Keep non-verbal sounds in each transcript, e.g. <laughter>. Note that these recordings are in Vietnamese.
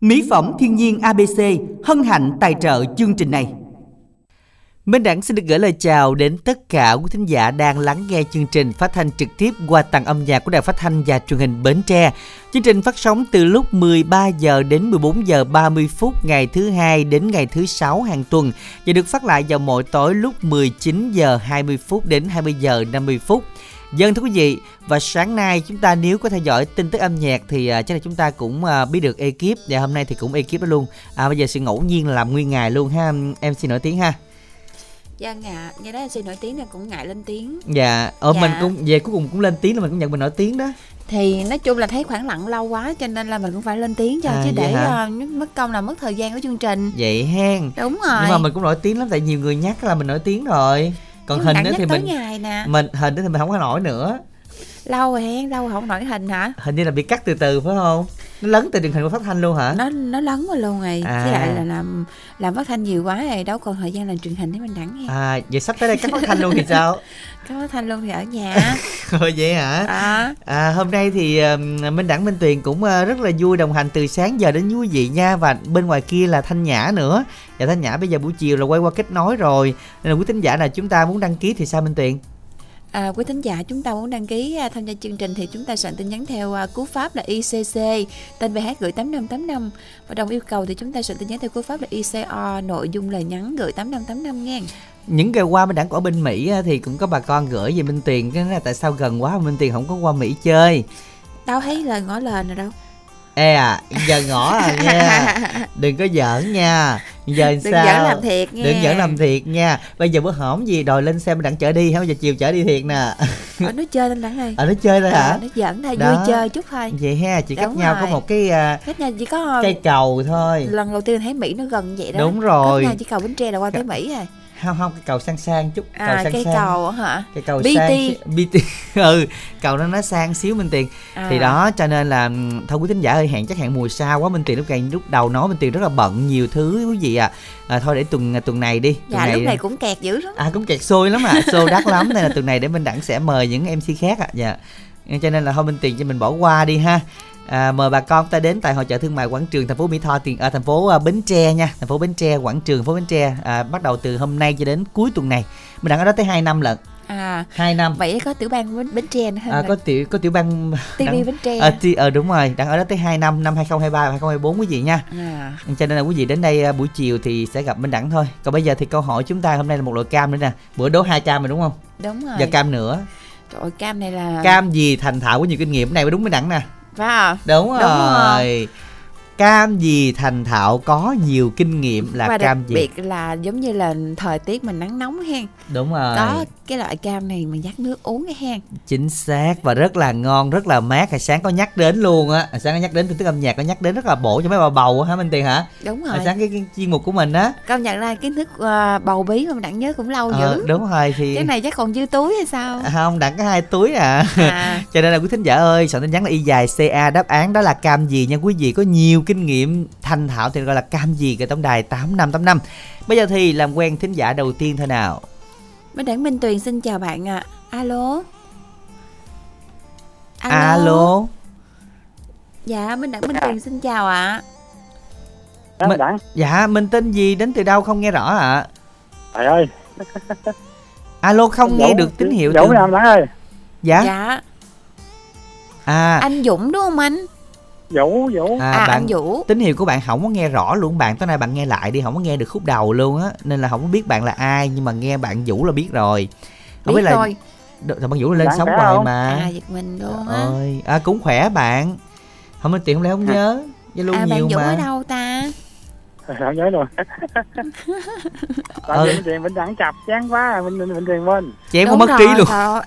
Mỹ phẩm thiên nhiên ABC hân hạnh tài trợ chương trình này. Minh Đẳng xin được gửi lời chào đến tất cả quý thính giả đang lắng nghe chương trình phát thanh trực tiếp qua tầng âm nhạc của Đài Phát thanh và Truyền hình Bến Tre. Chương trình phát sóng từ lúc 13 giờ đến 14 giờ 30 phút ngày thứ hai đến ngày thứ sáu hàng tuần và được phát lại vào mỗi tối lúc 19 giờ 20 phút đến 20 giờ 50 phút. Dân thưa quý vị, và sáng nay chúng ta nếu có theo dõi tin tức âm nhạc thì uh, chắc là chúng ta cũng uh, biết được ekip và hôm nay thì cũng ekip đó luôn. À bây giờ sẽ ngẫu nhiên làm nguyên ngày luôn ha. Em xin nổi tiếng ha. Dạ ngạ, nghe nói MC nổi tiếng là cũng ngại lên tiếng. Dạ, ở dạ. mình cũng về cuối cùng cũng lên tiếng là mình cũng nhận mình nổi tiếng đó. Thì nói chung là thấy khoảng lặng lâu quá cho nên là mình cũng phải lên tiếng cho à, chứ để uh, mất công là mất thời gian của chương trình. Vậy hen. Đúng rồi. Nhưng mà mình cũng nổi tiếng lắm tại nhiều người nhắc là mình nổi tiếng rồi. Còn hình đó thì mình mình hình đó thì mình không có nổi nữa. Lâu rồi hen, lâu rồi không nổi hình hả? Hình như là bị cắt từ từ phải không? Nó lấn từ truyền hình qua phát thanh luôn hả? Nó nó lấn qua luôn rồi à. với lại là làm làm phát thanh nhiều quá rồi đâu còn thời gian làm truyền hình để mình đẳng nghe à vậy sắp tới đây cắt phát thanh luôn thì sao? <laughs> Cắt phát thanh luôn thì ở nhà. <laughs> Thôi vậy hả? À. à hôm nay thì uh, minh đẳng minh tuyền cũng uh, rất là vui đồng hành từ sáng giờ đến vui vị nha và bên ngoài kia là thanh nhã nữa. Và thanh nhã bây giờ buổi chiều là quay qua kết nối rồi. Nên là quý thính giả nào chúng ta muốn đăng ký thì sao minh tuyền À, quý thính giả chúng ta muốn đăng ký à, tham gia chương trình thì chúng ta soạn tin nhắn theo à, cú pháp là ICC tên bài hát gửi 8585 và đồng yêu cầu thì chúng ta soạn tin nhắn theo cú pháp là ICO nội dung lời nhắn gửi 8585 nha những ngày qua mình đang ở bên Mỹ thì cũng có bà con gửi về Minh Tiền. Cái là tại sao gần quá Minh Tiền không có qua Mỹ chơi? Tao thấy lời ngỏ lời nào đâu Ê à, giờ ngỏ à <laughs> nha. Đừng có giỡn nha. Giờ Đừng sao? giỡn làm thiệt nha Đừng giỡn làm thiệt nha. Bây giờ bữa hổm gì đòi lên xe mình đặng chở đi Bây giờ chiều chở đi thiệt nè. Ở nó chơi lên đặng này. Ở nó chơi thôi hả? À, Nó giỡn thôi, vui chơi chút thôi. Vậy ha, chỉ cách nhau có một cái uh, Cách nhau chỉ có Cây cầu thôi. Lần đầu tiên thấy Mỹ nó gần vậy đó. Đúng rồi. Cách nhau chỉ cầu Bến Tre là qua tới Mỹ rồi không không cái cầu sang sang chút. Cầu à, sang cây sang. cầu hả? Cái cầu BT. sang BT <laughs> ừ cầu nó nó sang xíu minh tiền. À. thì đó cho nên là thôi quý thính giả ơi hẹn chắc hẹn mùa sau quá minh tiền lúc này lúc đầu nói minh tiền rất là bận nhiều thứ quý vị à, à thôi để tuần tuần này đi. Tuần dạ này, lúc này cũng kẹt dữ lắm. À cũng kẹt xôi lắm à xô đắt lắm nên là tuần này để minh đẳng sẽ mời những mc khác à dạ. Cho nên là thôi minh tiền cho mình bỏ qua đi ha à, mời bà con ta đến tại hội chợ thương mại quảng trường thành phố mỹ tho tiền ở à, thành phố à, bến tre nha thành phố bến tre quảng trường phố bến tre à, bắt đầu từ hôm nay cho đến cuối tuần này. Mình đang ở đó tới 2 năm lận. À hai năm. vậy có tiểu bang bến, bến tre nữa à, có tiểu có tiểu bang tv bến tre. À, t, ờ đúng rồi đang ở đó tới 2 năm năm 2023 2024 quý vị nha. À. cho nên là quý vị đến đây à, buổi chiều thì sẽ gặp minh đẳng thôi. Còn bây giờ thì câu hỏi chúng ta hôm nay là một loại cam nữa nè. Bữa đố hai cam rồi đúng không? Đúng rồi. Giờ cam nữa. Trời cam này là cam gì thành thạo có nhiều kinh nghiệm? Này mới đúng mới đẳng nè phải không? Đúng rồi, đúng rồi. Cam gì thành thạo có nhiều kinh nghiệm là và cam gì? đặc biệt là giống như là thời tiết mình nắng nóng hen. Đúng rồi. Có cái loại cam này mình dắt nước uống cái hen. Chính xác và rất là ngon rất là mát. Hồi sáng có nhắc đến luôn á. Hồi sáng có nhắc đến tin tức âm nhạc có nhắc đến rất là bổ cho mấy bà bầu hả minh tiền hả? Đúng rồi. hồi sáng cái, cái chuyên mục của mình á. Công nhận là kiến thức uh, bầu bí mà mình đặng nhớ cũng lâu ờ, dữ đúng rồi thì cái này chắc còn dư túi hay sao? À, không đặng có hai túi à, à. <laughs> cho nên là quý thính giả ơi soạn tin nhắn là y dài ca đáp án đó là cam gì nha quý vị? Có nhiều kinh nghiệm thành thạo thì gọi là cam gì? Cái tổng đài tám năm tám năm. Bây giờ thì làm quen thính giả đầu tiên thôi nào Minh Đảng Minh Tuyền xin chào bạn ạ. À. Alo. Alo. Alo. Dạ, Minh Đảng Minh Tuyền xin chào ạ. À. Minh, dạ, mình tên gì đến từ đâu không nghe rõ ạ? À? Trời ơi. Alo không Dũng, nghe được tín hiệu Dũng từ... Đảng ơi. Dạ. Dạ. À. Anh Dũng đúng không anh? Vũ Vũ. À, à bạn, anh Vũ. tín hiệu của bạn không có nghe rõ luôn. Bạn tối nay bạn nghe lại đi không có nghe được khúc đầu luôn á. Nên là không có biết bạn là ai nhưng mà nghe bạn Vũ là biết rồi. Không biết, biết là rồi. Thằng bạn Vũ lên sống hoài mà. À giật mình luôn á. Ơi. À cũng khỏe bạn. Không có tiền không lẽ không nhớ. Zalo à, nhiều bạn Vũ mà. ở đâu ta <laughs> không nhớ rồi. Tại ừ. mình tiền mình đẳng chập chán quá mình mình mình tiền bên. Chém không mất trí luôn. <laughs>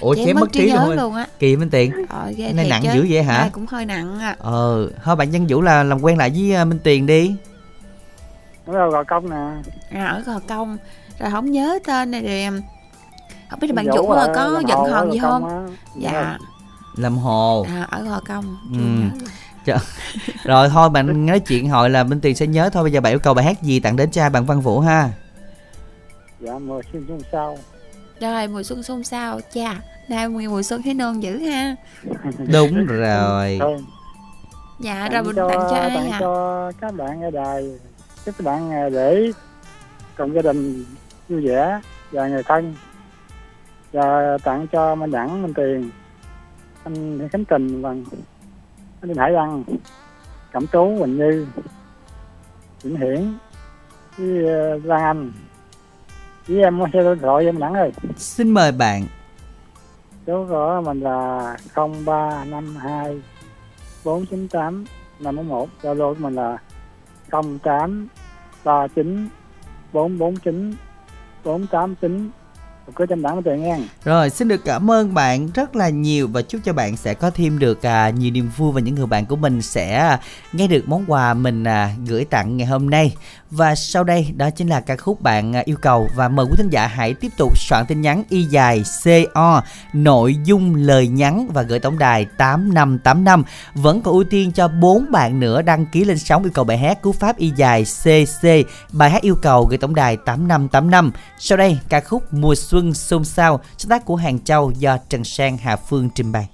ủa chém, mất trí luôn, luôn á. Kỳ minh tiền. Ờ, này nặng chứ. dữ vậy hả? Ai cũng hơi nặng à. Ờ thôi bạn nhân vũ là làm quen lại với minh tiền đi. Ở gò công nè. À, ở gò công. Rồi không nhớ tên này rồi không biết là bạn vũ là có giận hờn gì không? dạ. làm hồ. À, ở gò công. Ừ. Chà. rồi thôi bạn nói chuyện hồi là minh tiền sẽ nhớ thôi. Bây giờ bạn yêu cầu bài hát gì tặng đến cha bạn văn vũ ha? Dạ mùa xuân xuân sao rồi mùa xuân xuân sao cha nay mùa mùa xuân thấy non dữ ha. <laughs> Đúng rồi. Dạ rồi mình tặng cho ai tặng ạ? cho các bạn ở đài. Chúc các bạn à, để cùng gia đình vui vẻ và người thân. Và tặng cho Minh Đẳng Minh Tiền anh Khánh Trình và Đinh Hải Đăng Cẩm Tú Quỳnh Như Vĩnh Hiển với ờ, Lan Anh. Với em mua xe điện thoại em Đẳng ơi. Xin mời bạn. số của mình là 0352 498 541 Zalo của mình là 08 39 449 489 có chăm đẳng tôi nghe Rồi xin được cảm ơn bạn rất là nhiều và chúc cho bạn sẽ có thêm được à, nhiều niềm vui và những người bạn của mình sẽ à, nghe được món quà mình à, gửi tặng ngày hôm nay. Và sau đây đó chính là ca khúc bạn à, yêu cầu và mời quý thính giả hãy tiếp tục soạn tin nhắn y dài CO nội dung lời nhắn và gửi tổng đài 8585. Vẫn có ưu tiên cho bốn bạn nữa đăng ký lên sóng yêu cầu bài hát cú pháp y dài CC bài hát yêu cầu gửi tổng đài 8585. Sau đây ca khúc mùa xuân xôn xao sáng tác của Hàng Châu do Trần Sang Hà Phương trình bày.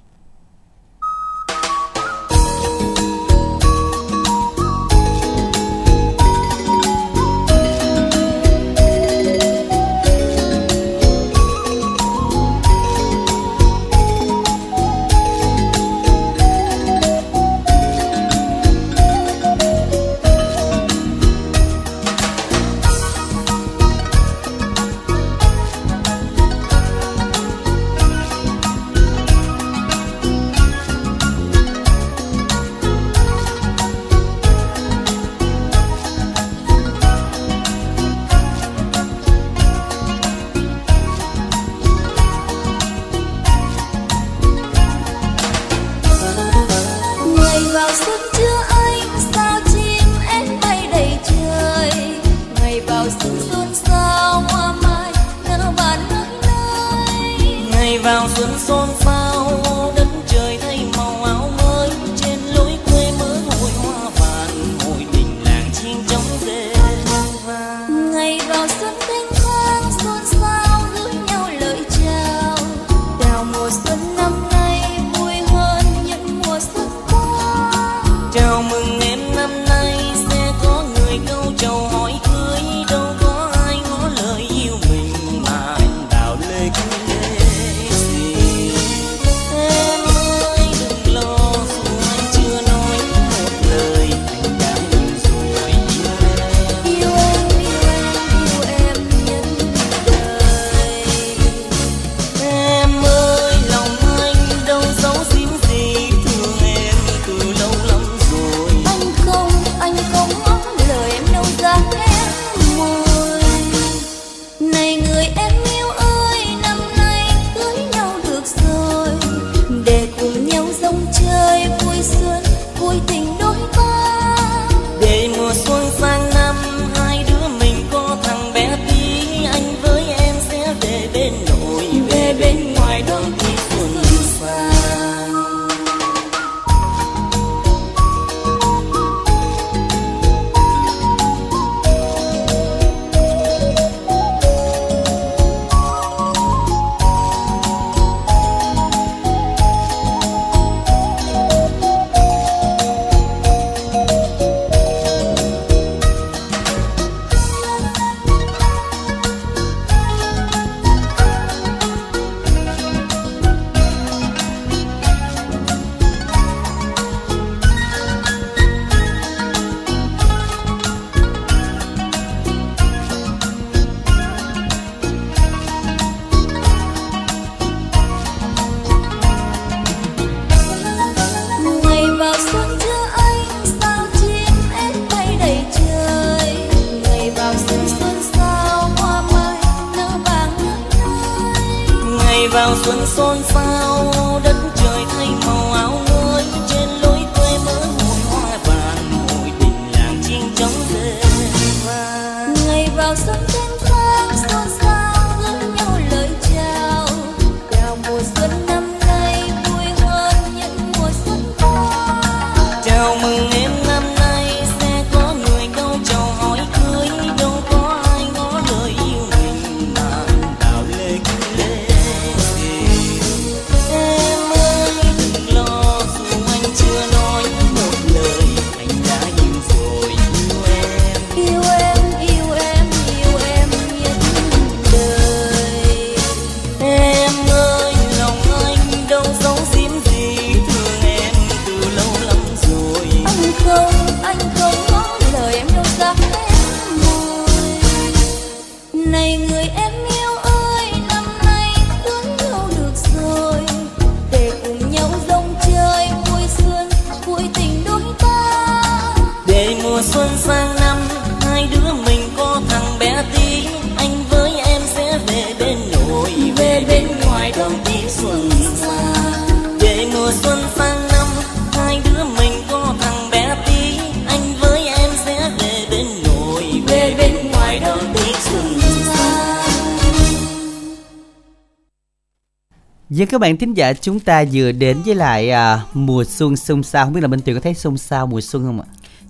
Các bạn thính giả chúng ta vừa đến với lại à, mùa xuân xung sao Không biết là Minh Tuyền có thấy xung sao mùa xuân không ạ?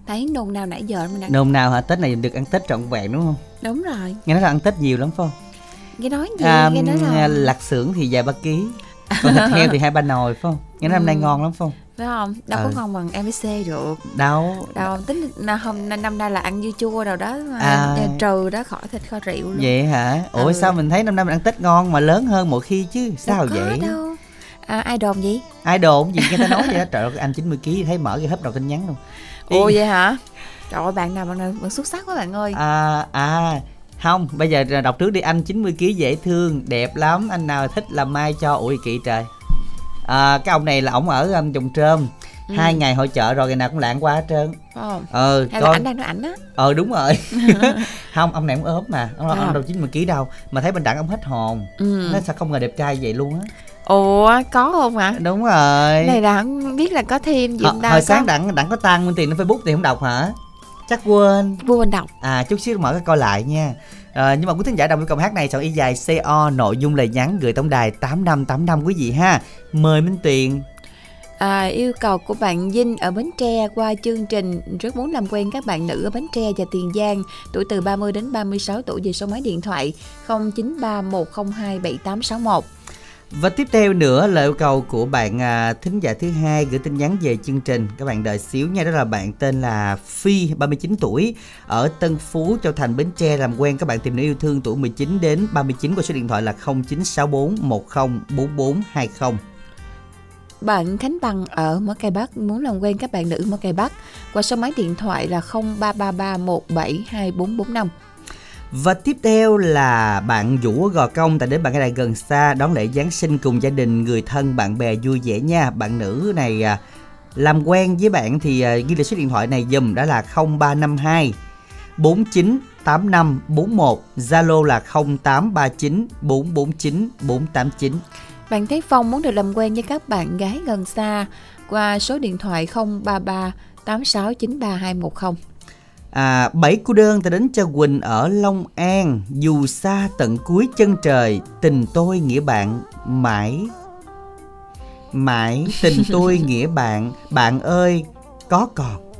thấy nôn nào nãy giờ mình đang Nôm nào hả? Tết này được ăn Tết trọn vẹn đúng không? đúng rồi Nghe nói là ăn Tết nhiều lắm phải không? nghe nói gì À, nghe nói là lạc xưởng thì vài ba ký Còn thịt heo thì hai ba nồi phải không? Nghe nói năm nay ngon lắm phải không? Phải không? Đâu Ừ. có ngon bằng MBC được. Đâu. Đâu tính là hôm năm nay là ăn dưa chua đâu đó À. trừ đó khỏi thịt kho rượu luôn. Vậy hả? Ủa Ừ. sao mình thấy năm nay mình ăn Tết ngon mà lớn hơn mỗi khi chứ? Sao đâu vậy? đâu. À, ai đồn gì Ai đồn gì? Nghe ta nói vậy đó. Trời ơi anh 90kg thấy mở cái hấp đầu tin nhắn luôn. Ồ vậy hả? Trời ơi bạn nào bạn nào bạn xuất sắc quá bạn ơi. À à không bây giờ đọc trước đi. Anh 90kg dễ thương đẹp lắm. Anh nào thích làm mai cho. Ủi kỵ trời à, cái ông này là ổng ở um, Trùng Trơm. Ừ. hai ngày hội chợ rồi ngày nào cũng lạng qua hết trơn. Ờ. Hay là con ảnh đang nói ảnh á. Ờ đúng rồi. <laughs> <laughs> Không ông này cũng ốm mà. Ông, À. ông đâu 90 kg đâu. Mà thấy bên đặng ông hết hồn. Ừ. nó sao không ngờ đẹp trai vậy luôn á. Ủa có không hả đúng rồi. Này là không biết là có thêm gì Ờ, không ta hồi sáng đặng đặng có tăng bên tiền lên facebook thì không đọc hả? Chắc quên. Anh đọc. À chút xíu mở cái coi lại nha à, Nhưng mà quý thính giả đồng yêu cầu hát này soạn y dài CO Nội dung lời nhắn gửi tổng đài 8585 quý vị ha Mời Minh Tuyền À, yêu cầu của bạn Vinh ở Bến Tre qua chương trình rất muốn làm quen các bạn nữ ở Bến Tre và Tiền Giang tuổi từ 30 đến 36 tuổi về số máy điện thoại 0931027861. Và tiếp theo nữa là yêu cầu của bạn à, thính giả thứ hai gửi tin nhắn về chương trình. Các bạn đợi xíu nha Đó là bạn tên là Phi 39 tuổi Ở Tân Phú Châu Thành Bến Tre. Làm quen các bạn tìm nữ yêu thương tuổi 19 đến 39 Qua số điện thoại là 0964 104420 Bạn Khánh Bằng ở Mỏ Cày Bắc muốn làm quen các bạn nữ Mỏ Cày Bắc qua số máy điện thoại là 0333172445. Và tiếp theo là bạn Vũ ở Gò Công tại đến bạn cái đài gần xa đón lễ Giáng sinh cùng gia đình, người thân, bạn bè vui vẻ nha. Bạn nữ này à, làm quen với bạn thì à, ghi lại số điện thoại này dùm đó là 0352 498541 Zalo là 0839 449 489 Bạn Thế Phong muốn được làm quen với các bạn gái gần xa qua số điện thoại 033 8693210. À, bảy cô đơn ta đến cho Quỳnh ở Long An Dù xa tận cuối chân trời. Tình tôi nghĩa bạn mãi. Mãi tình tôi <laughs> nghĩa bạn. Bạn ơi có còn.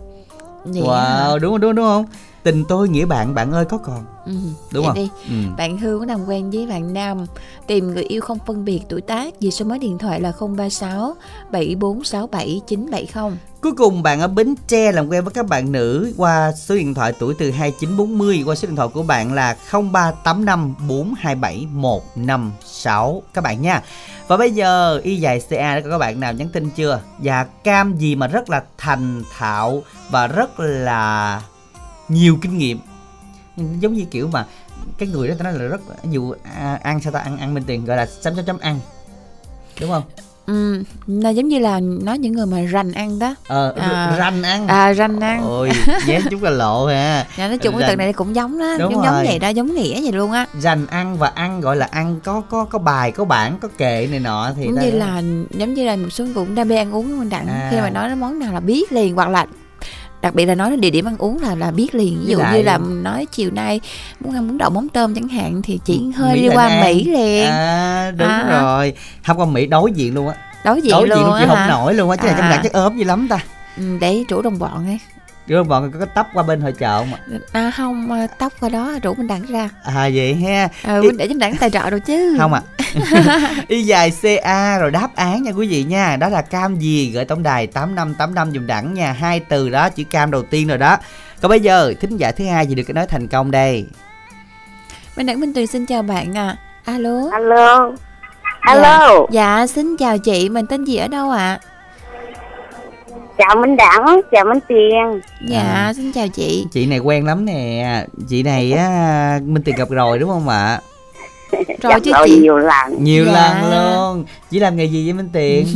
Vậy Wow hả? đúng đúng đúng không? Tình tôi nghĩa bạn bạn ơi có còn. Ừ, Đúng không? Đi. ừ. Bạn Hương có làm quen với bạn Nam. Tìm người yêu không phân biệt tuổi tác. Vì số máy điện thoại là 036 7467 970 Cuối cùng bạn ở Bến Tre làm quen với các bạn nữ qua số điện thoại tuổi từ 2940 qua số điện thoại của bạn là 0385 427 156 các bạn nha. Và bây giờ y dài CA đã có các bạn nào nhắn tin chưa? Và cam gì mà rất là thành thạo và rất là nhiều kinh nghiệm. Giống như kiểu mà cái người đó ta nói là rất nhiều à, ăn sao ta ăn ăn bên tiền gọi là chấm chấm chấm ăn. Đúng không? ừ, là giống như là nói những người mà rành ăn đó Ờ À. ranh ăn. À rành ăn Ôi, nhé chút là lộ ha. <laughs> Dạ, nói chung cái rành. từ này cũng giống đó Đúng giống giống vậy đó giống nghĩa vậy luôn á Dành ăn và ăn gọi là ăn có có có bài, có bảng, có kệ này nọ thì giống đó- như là giống như là một số cũng đam mê ăn uống mình đặng À. khi mà nói món nào là biết liền hoặc là đặc biệt là nói đến địa điểm ăn uống là là biết liền ví dụ lại- như là nói chiều nay muốn ăn bún đậu mắm tôm chẳng hạn thì chỉ hơi Mỹ đi qua mỹ liền À đúng À. rồi. Không qua Mỹ đối diện luôn á. đối diện Đối luôn diện luôn chị không hả? nổi luôn á, chứ là trong À. đàn chắc ốm dữ lắm ta. ừ, để rủ đồng bọn ấy Đưa bọn có cái tấp qua bên hội chợ mà. à không à, tóc qua đó rủ mình đặng ra À vậy ha. ừ, Ý- để cho đặng tài trợ rồi chứ Không à. Y <laughs> dài CA rồi đáp án nha quý vị nha. Đó là cam gì gửi tổng đài 8585 dùng đẳng nha. Hai từ đó chữ cam đầu tiên rồi đó. Còn bây giờ thính giả thứ hai gì được cái nói thành công đây. bên đặng minh tuyền xin chào bạn à alo Alo. Alo. dạ xin chào chị mình tên gì ở đâu ạ chào Minh Đẳng, chào Minh Tiền. Dạ, xin chào chị. chị này quen lắm nè chị này á minh tiền gặp rồi đúng không ạ Rồi Gặp chứ rồi chị. nhiều lần. nhiều Dạ. lần luôn chị làm nghề gì với minh tiền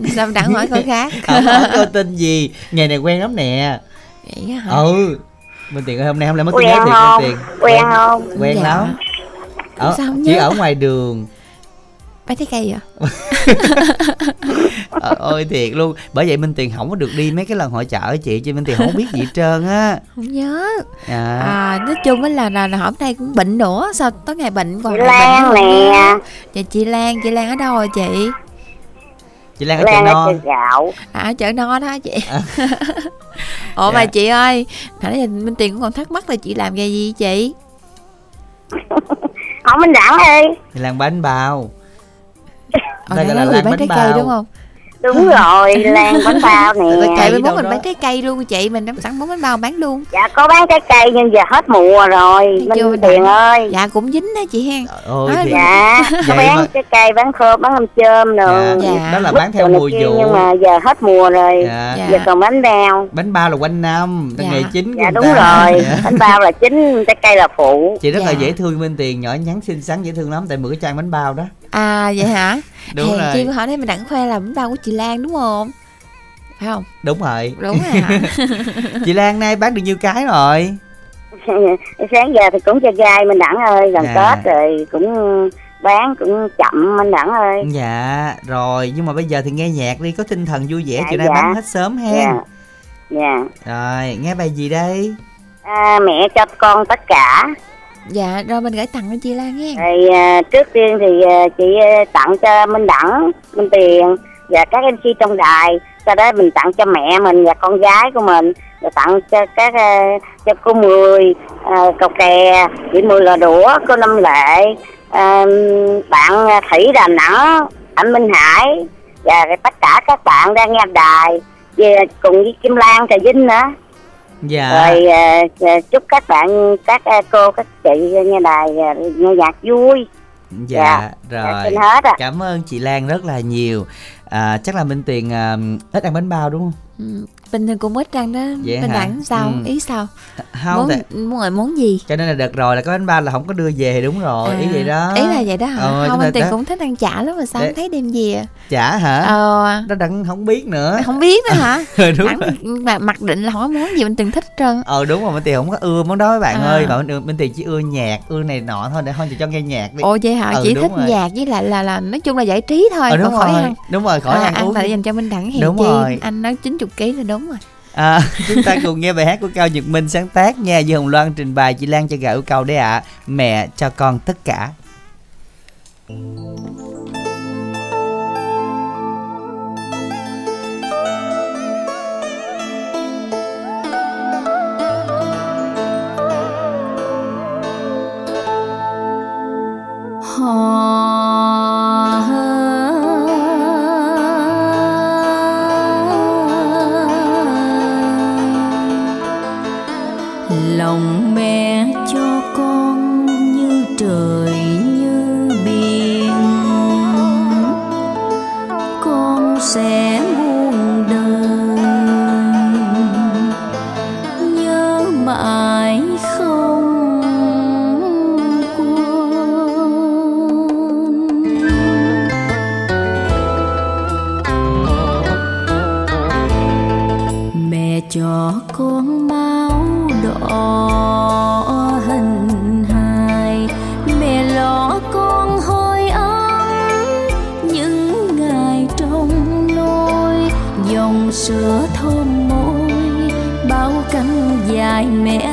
<laughs> Sao đặng hỏi câu khác? không <laughs> hỏi cô tên gì nghề này quen lắm nè Vậy á hả? ừ minh tiền ơi hôm nay không lẽ mất Quen tiếng thiệt không? minh tiền Quen không? quen Dạ. lắm ở, Sao không chỉ ở ngoài đường Bán trái cây à? Ờ, ôi thiệt luôn bởi vậy minh tiền không có được đi mấy cái lần hội chợ chị chứ minh tiền không biết gì hết trơn á Không nhớ. à, À, nói chung á là, là, là hôm nay cũng bệnh nữa. Sao tối ngày bệnh còn Chị Lan nè. Dạ chị Lan, chị Lan ở đâu rồi chị? chị lan ở chợ Lan chợ gạo. À chợ no đó chị. À. <laughs> Ủa Dạ. mà chị ơi, nãy giờ Minh Tiền cũng còn thắc mắc là chị làm nghề gì chị? <laughs> Không Minh Đẳng ơi. chị lan bánh bao Ở Đây đây gọi là là Lan bán bánh trái cây bao. đúng không? Đúng rồi, <laughs> Lan bánh bao nè. cây Trời bên đâu mốt mình đó. bán trái cây luôn chị, mình đóng sẵn món bánh bao bán luôn. Dạ có bán trái cây nhưng giờ hết mùa rồi. Minh Tiền ơi. Dạ cũng dính đó chị hen. ôi Nói. Dạ, có bán mà- trái cây, bán khô, bán mâm chôm nữa. Dạ, Dạ. đó là bán theo Rồi mùa vụ Nhưng mà giờ hết mùa rồi. dạ. Dạ. Giờ còn bánh bao. bánh bao là quanh năm là Dạ. nghề chính của Dạ đúng ta. rồi. Dạ. Bánh bao là chính, trái cây là phụ. chị rất là Dạ. dễ thương bên tiền nhỏ nhắn xinh xắn dễ thương lắm tại cái trang bánh bao đó À vậy hả? <laughs> đúng Hèn rồi chi hỏi đây mình đặng khoe là bánh bao của chị Lan đúng không? Phải không? đúng rồi Đúng rồi hả? <laughs> chị lan nay bán được nhiêu cái rồi <laughs> Sáng giờ thì cũng cho gai Minh Đẳng ơi. Gần Dạ. Tết rồi cũng bán cũng chậm Minh Đẳng ơi. dạ rồi nhưng mà bây giờ thì nghe nhạc đi có tinh thần vui vẻ Dạ, chiều nay dạ. bán hết sớm hen Dạ. Dạ. rồi nghe bài gì đây À, mẹ cho con tất cả dạ, rồi mình gửi tặng cho chị Lan nghe. thì à, trước tiên thì à, chị à, tặng cho Minh Đẳng, Minh Tiền và các MC trong đài. Sau đó mình tặng cho mẹ mình và con gái của mình. Rồi tặng cho các à, cho cô Mười, à, cầu kè, chị Mười là đũa, cô Năm Lệ, à, bạn à, Thủy Đà Nẵng, anh Minh Hải và tất cả các bạn đang nghe đài. Về cùng với Kim Lan, Trà Vinh nữa dạ Rồi à, à, chúc các bạn, các à, cô, các chị nghe đài à, nghe nhạc vui. dạ Dạ, rồi xin hết ạ. cảm ơn chị lan rất là nhiều à, chắc là minh tiền à, ít ăn bánh bao đúng không bình thường cũng ít ăn đó. Vậy Mình hả? sao? Ừ. Ý sao? không muốn, tại, muốn gì? cho nên là đợt rồi là có bánh bao là không có đưa về đúng rồi ý À, vậy đó Ý là vậy đó hả? Ờ, không, anh Tiền cũng thích ăn chả lắm mà sao Để- không thấy đem gì à? chả hả Ờ, nó đặng không biết nữa không biết nữa hả? <laughs> đúng Đặng rồi mà mặc định là không có món gì mình từng thích trơn. ờ đúng rồi minh tiền không có ưa món đó mấy bạn À. ơi mà minh, minh tiền chỉ ưa nhạc ưa này nọ thôi để thôi cho nghe nhạc đi Ồ vậy hả? Ừ, Chỉ thích rồi. nhạc với lại là là nói chung là giải trí thôi, ờ đúng rồi ăn. đúng rồi khỏi À, ăn uống là dành cho Minh Đẳng hèn Đúng chi anh nói 90 kg là đúng rồi. à, <laughs> chúng ta cùng nghe bài hát của cao nhật minh sáng tác nha. Dương hồng loan trình bày chị lan cho gạo yêu cầu đấy ạ. Mẹ cho con tất cả. Lòng con cánh dài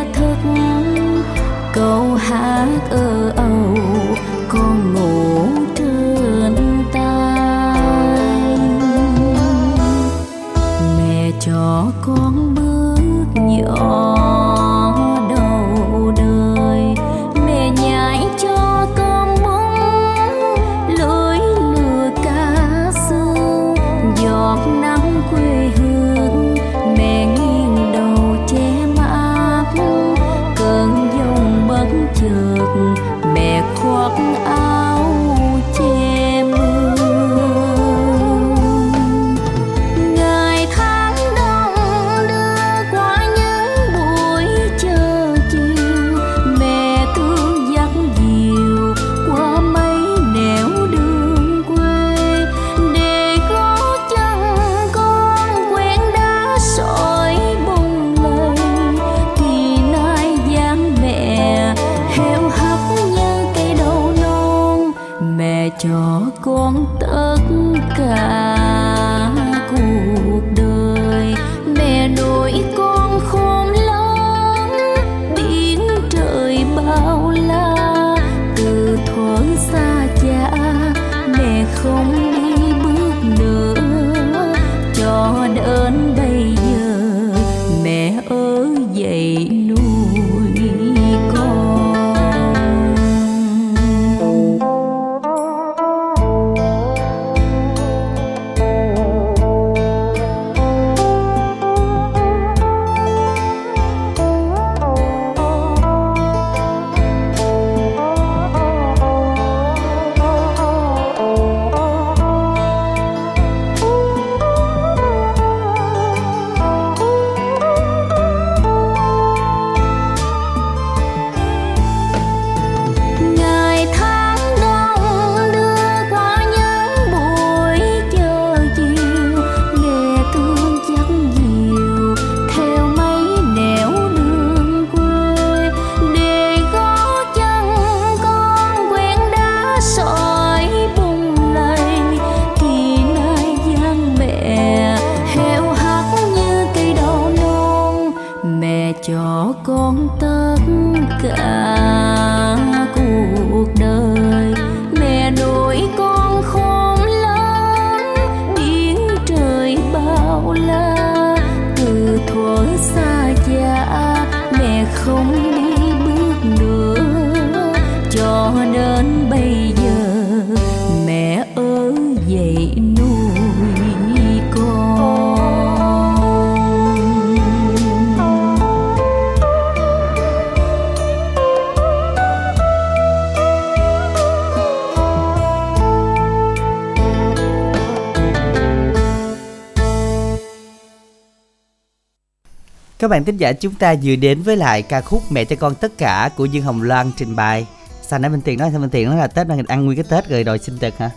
Các bạn thính giả chúng ta vừa đến với lại ca khúc Mẹ cho con tất cả của Dương Hồng Loan trình bày. Sao nãy Minh Tiền nói sao Minh Tiền nói là Tết đang ăn nguyên cái Tết rồi rồi sinh nhật hả?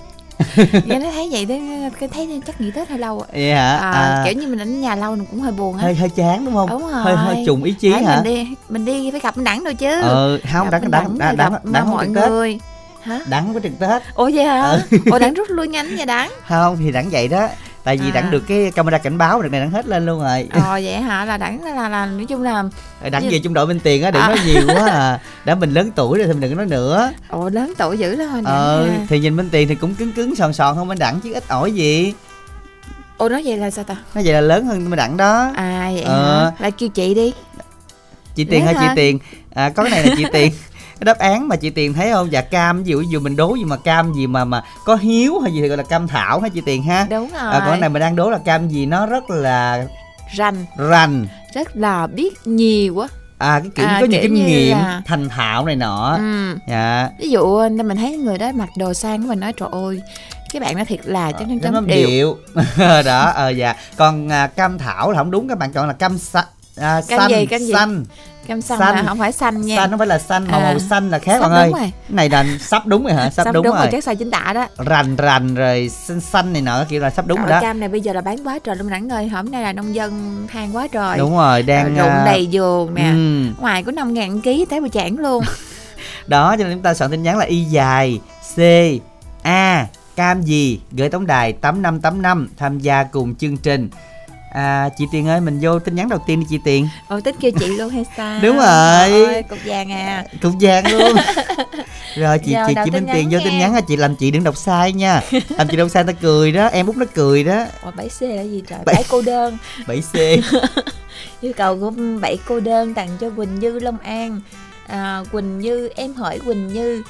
Nghe nó thấy vậy đó cái thấy chắc nghỉ tết hơi lâu ạ Vậy hả? à, À, kiểu như mình ở nhà lâu mình cũng hơi buồn á hơi hơi chán đúng không? Đúng Hơi hơi rồi. trùng ý chí Đấy, hả? mình đi mình đi phải gặp anh đẳng rồi chứ Ờ, không đắng đắng Đẳng đắng rồi đắng gặp đắng mọi người hả Đắng có trực Tết. ủa vậy hả Ờ. ủa đẳng rút lui nhanh vậy đẳng Không thì đắng vậy đó. Tại vì À. đắng được cái camera cảnh báo được này đắng hết lên luôn rồi. ờ vậy hả là đẳng là, là, là nói chung là Đắng Như- về trung đội Minh Tiền á đừng À. nói nhiều quá à. Đã mình lớn tuổi rồi thì mình đừng có nói nữa. ủa lớn tuổi dữ lắm đẳng Ờ ha. thì nhìn Minh Tiền thì cũng cứng cứng sòn sòn hơn bên đẳng chứ ít ỏi gì. ủa nói vậy là sao ta Nói vậy là lớn hơn bên đẳng đó. à vậy Ờ. hả là kêu chị đi chị tiền Lớn hay chị tiền à, có cái này là chị tiền <laughs> cái đáp án mà chị tiền thấy không? Dạ cam ví dụ ví dụ mình đố gì mà cam gì mà mà có hiếu hay gì thì gọi là cam thảo hả chị tiền ha? Đúng rồi à, còn cái này mình đang đố là cam gì nó rất là rành. Rành. Rất là biết nhiều á. À cái kiểu À, có nhiều kinh nghiệm là- thành thạo này nọ. Ừ. dạ. Ví dụ nên mình thấy người đó mặc đồ sang của mình nói trời ơi cái bạn đó thiệt là chấm chấm chấm điệu, điệu. <laughs> Đó ờ dạ. Còn à, cam thảo là không đúng các bạn chọn là cam xanh à, Cam xanh gì, cam gì? xanh cam xanh, Xanh. là không phải xanh nha. Xanh không phải là xanh mà À, màu xanh là khác sắp bạn ơi. rồi. Này là sắp đúng rồi hả? Sắp, Sắp đúng, đúng rồi. chắc sai chính tả đó. Rành rành rồi xanh xanh này nọ kiểu là sắp đúng Trời rồi đó. cam này bây giờ là bán quá trời luôn rảnh ơi. Hôm nay là nông dân than quá trời. Đúng rồi đang Rồi rụng à, đầy vườn nè. ừ, ngoài có 5 ngàn ký tới bờ chản luôn. <laughs> Đó cho nên chúng ta soạn tin nhắn là y dài c a cam gì? Gửi tổng đài tám năm tám năm tham gia cùng chương trình à chị tiền ơi mình vô tin nhắn đầu tiên đi chị tiền. Ồ tính kêu chị luôn hay sao? Đúng rồi. Ôi, cục vàng à. Cục vàng luôn. <laughs> Rồi chị Giờ chị chị minh tiền vô tin nhắn á chị làm chị đừng đọc sai nha. Làm chị đọc sai ta cười đó em út nó cười đó. Ồ 7C là gì trời? Bảy- bảy cô đơn. 7 c. <laughs> Yêu cầu của bảy cô đơn tặng cho Quỳnh Như Long An. À, Quỳnh Như em hỏi Quỳnh Như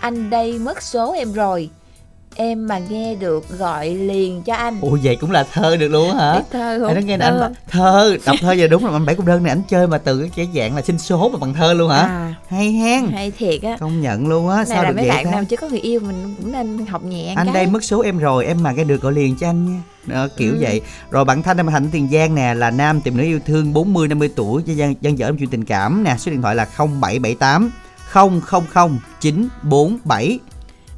anh đây mất số em rồi em mà nghe được gọi liền cho anh. Ủa vậy cũng là thơ được luôn hả? Thơ không? Anh nó nghe là Thơ. anh thơ đọc thơ giờ đúng là anh bảy công đơn này anh chơi mà từ cái dạng là sinh số mà bằng thơ luôn hả? À, hay hen. Hay thiệt á. Công nhận luôn á sao là được mấy vậy bạn nào chưa có người yêu mình cũng nên học nhẹ anh cái. đây mất số em rồi em mà nghe được gọi liền cho anh nha. Đó, kiểu Ừ. vậy. Rồi bạn thanh em hạnh tiền giang nè là nam tìm nữ yêu thương 40 50 tuổi cho dân dân dở chuyện tình cảm nè. Số điện thoại là 0778 000 947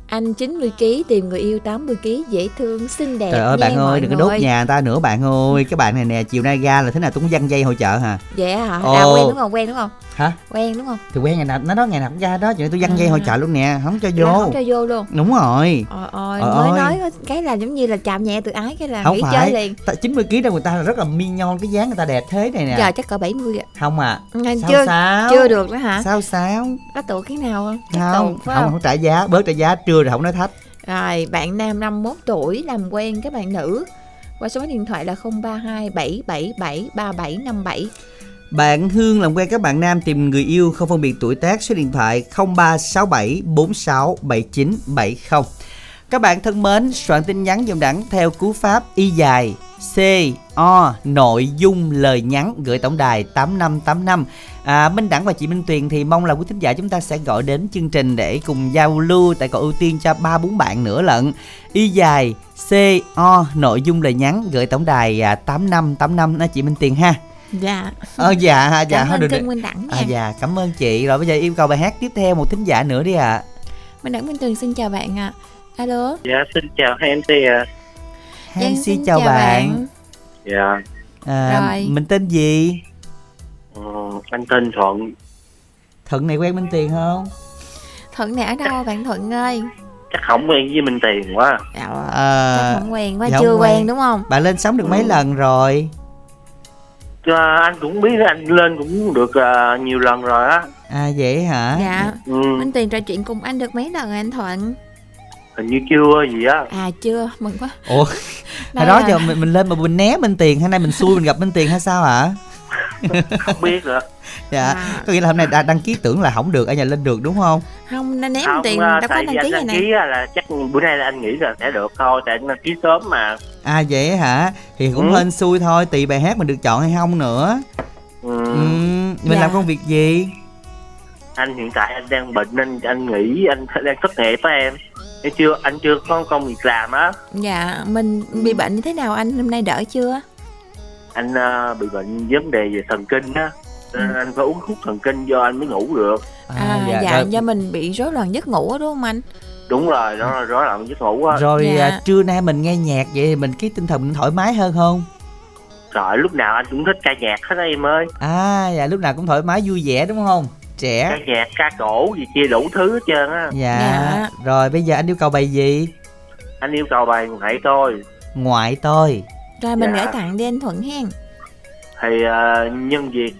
anh 90 kg tìm người yêu 80 kg dễ thương xinh đẹp trời ơi bạn mọi ơi đừng có đốt nhà người ta nữa bạn ơi. Cái bạn này nè chiều nay ra là thế nào? Tôi cũng văng dây hội chợ hả? Vậy hả Ồ. à quen đúng không? Quen đúng không hả? Quen đúng không? Thì quen ngày nào nó nói ngày nào cũng ra đó. Nên tôi văng dây À. hội chợ luôn nè không cho Là vô không cho vô luôn. Đúng rồi. Ôi ôi, Ôi mới ôi. nói cái là giống như là chạm nhẹ từ ái cái là không nghỉ phải. chơi liền. Ta- 90 kg đâu người ta là rất là mignon cái dáng người ta đẹp thế này nè. Giờ chắc cỡ 70 ạ. Không à. Sao chưa sao? chưa được nữa hả? Sao sao? Có tụ cái nào không? Chắc không phải không không? không trả giá bớt trả giá trưa rồi không nói thách. Rồi bạn nam 51 tuổi làm quen cái bạn nữ. Qua số điện thoại là 032 777 3757 bạn Hương làm quen các bạn nam tìm người yêu không phân biệt tuổi tác số điện thoại 0367 467970. Các bạn thân mến, soạn tin nhắn dòng đẳng theo cú pháp y dài C O nội dung lời nhắn gửi tổng đài 8585. À, Minh Đẳng và chị Minh Tuyền thì mong là quý thính giả chúng ta sẽ gọi đến chương trình để cùng giao lưu tại còn ưu tiên cho ba bốn bạn nữa lận. Y dài C O nội dung lời nhắn gửi tổng đài à, 8585 đó chị Minh Tuyền ha. Dạ. Ờ dạ ha, dạ Cảm thôi ơn được. Minh Đẳng nha. À dạ, cảm ơn chị. Rồi bây giờ yêu cầu bài hát tiếp theo một thính giả nữa đi ạ. À. Minh Đẳng Minh Tuyền xin chào bạn ạ. Alo. Dạ xin chào hai MC ạ. Em Giang xin chào, bạn. Dạ À, Rồi. mình tên gì? ờ, anh tên Thuận. Thuận này quen Minh Tuyền không? Thuận này ở đâu bạn Thuận ơi? Chắc không quen với Minh Tiền quá. Dạ, À, chắc không quen quá dạ chưa quen quen. đúng không? bạn lên sóng được mấy Ừ. lần rồi? Chứ anh cũng biết anh lên cũng được ờ, nhiều lần rồi á. À vậy hả? Dạ. Ừ, Minh Tuyền trò chuyện cùng anh được mấy lần rồi anh Thuận? hình như chưa gì á. À chưa, mừng quá. Ủa, <laughs> hồi đó là- giờ mình, mình lên mà mình né Minh Tiền, hôm nay mình xui mình gặp Minh Tiền hay sao hả? <laughs> Không biết nữa. <laughs> Dạ. À. Có nghĩa là hôm nay đã đăng ký tưởng là không được, ở nhà lên được đúng không? Không nên ném không, tiền ờ, đâu có đăng ký anh này đăng nè. ký á là chắc bữa nay là anh nghĩ là sẽ được thôi. Tại anh đăng ký sớm mà. À vậy hả? Thì cũng Ừ. hên xui thôi, tùy bài hát mình được chọn hay không nữa. Ừ. Ừ, mình Dạ. làm công việc gì? Anh hiện tại anh đang bệnh nên anh nghĩ anh đang thất nghiệp với em. Em chưa anh chưa có công việc làm á. Dạ, mình bị bệnh như thế nào anh hôm nay đỡ chưa? Anh ờ, bị bệnh vấn đề về thần kinh á. Nên Ừ. anh phải uống thuốc thần kinh do anh mới ngủ được. À, dạ, rồi, do mình bị rối loạn giấc ngủ á, đúng không anh? Đúng rồi đó là rối loạn giấc ngủ á rồi Dạ. à, trưa nay mình nghe nhạc vậy thì mình cái tinh thần mình thoải mái hơn không? trời lúc nào anh cũng thích ca nhạc hết á em ơi À, dạ lúc nào cũng thoải mái vui vẻ đúng không? ca Trẻ. nhạc ca cổ gì chia đủ thứ hết trơn á Dạ. Dạ. Rồi bây giờ anh yêu cầu bài gì? anh yêu cầu bài hãy tôi Ngoại tôi. Rồi mình Dạ. gửi tặng đi anh Thuận hen. thì ờ, nhân dịp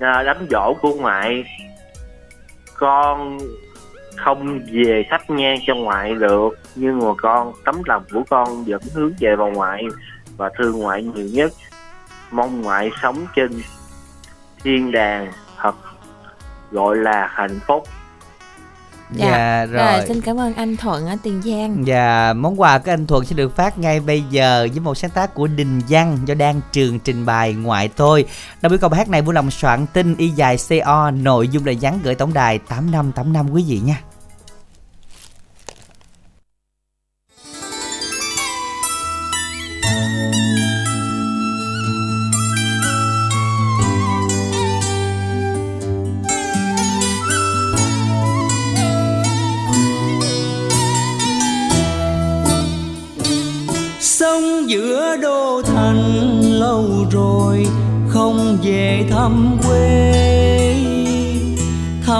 ờ, đám dỗ của ngoại con không về sách nghe cho ngoại được, nhưng mà con, tấm lòng của con vẫn hướng về bà ngoại và thương ngoại nhiều nhất. Mong ngoại sống trên thiên đàng thật, gọi là hạnh phúc. Dạ. Dạ, Rồi. rồi. xin cảm ơn anh Thuận ở Tiền Giang. Và món quà của anh Thuận sẽ được phát ngay bây giờ với một sáng tác của Đình Văn do Đan Trường trình bày ngoại tôi. Đồng yêu cầu bài hát này vui lòng soạn tin y dài CO nội dung lời nhắn gửi tổng đài 8585 quý vị nha.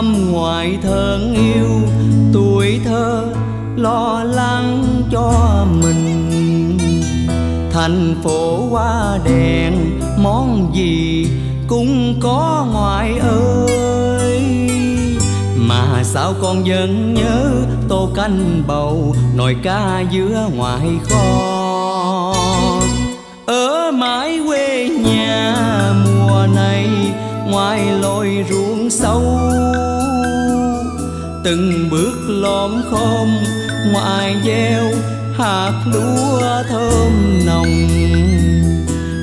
Năm ngoại thân yêu, tuổi thơ lo lắng cho mình. Thành phố hoa đèn, món gì cũng có ngoại ơi. Mà sao con vẫn nhớ tô canh bầu, nồi ca giữa ngoài kho. Ở mãi quê nhà mùa này, ngoài lội ruộng sâu từng bước lom khom ngoài gieo hạt lúa thơm nồng.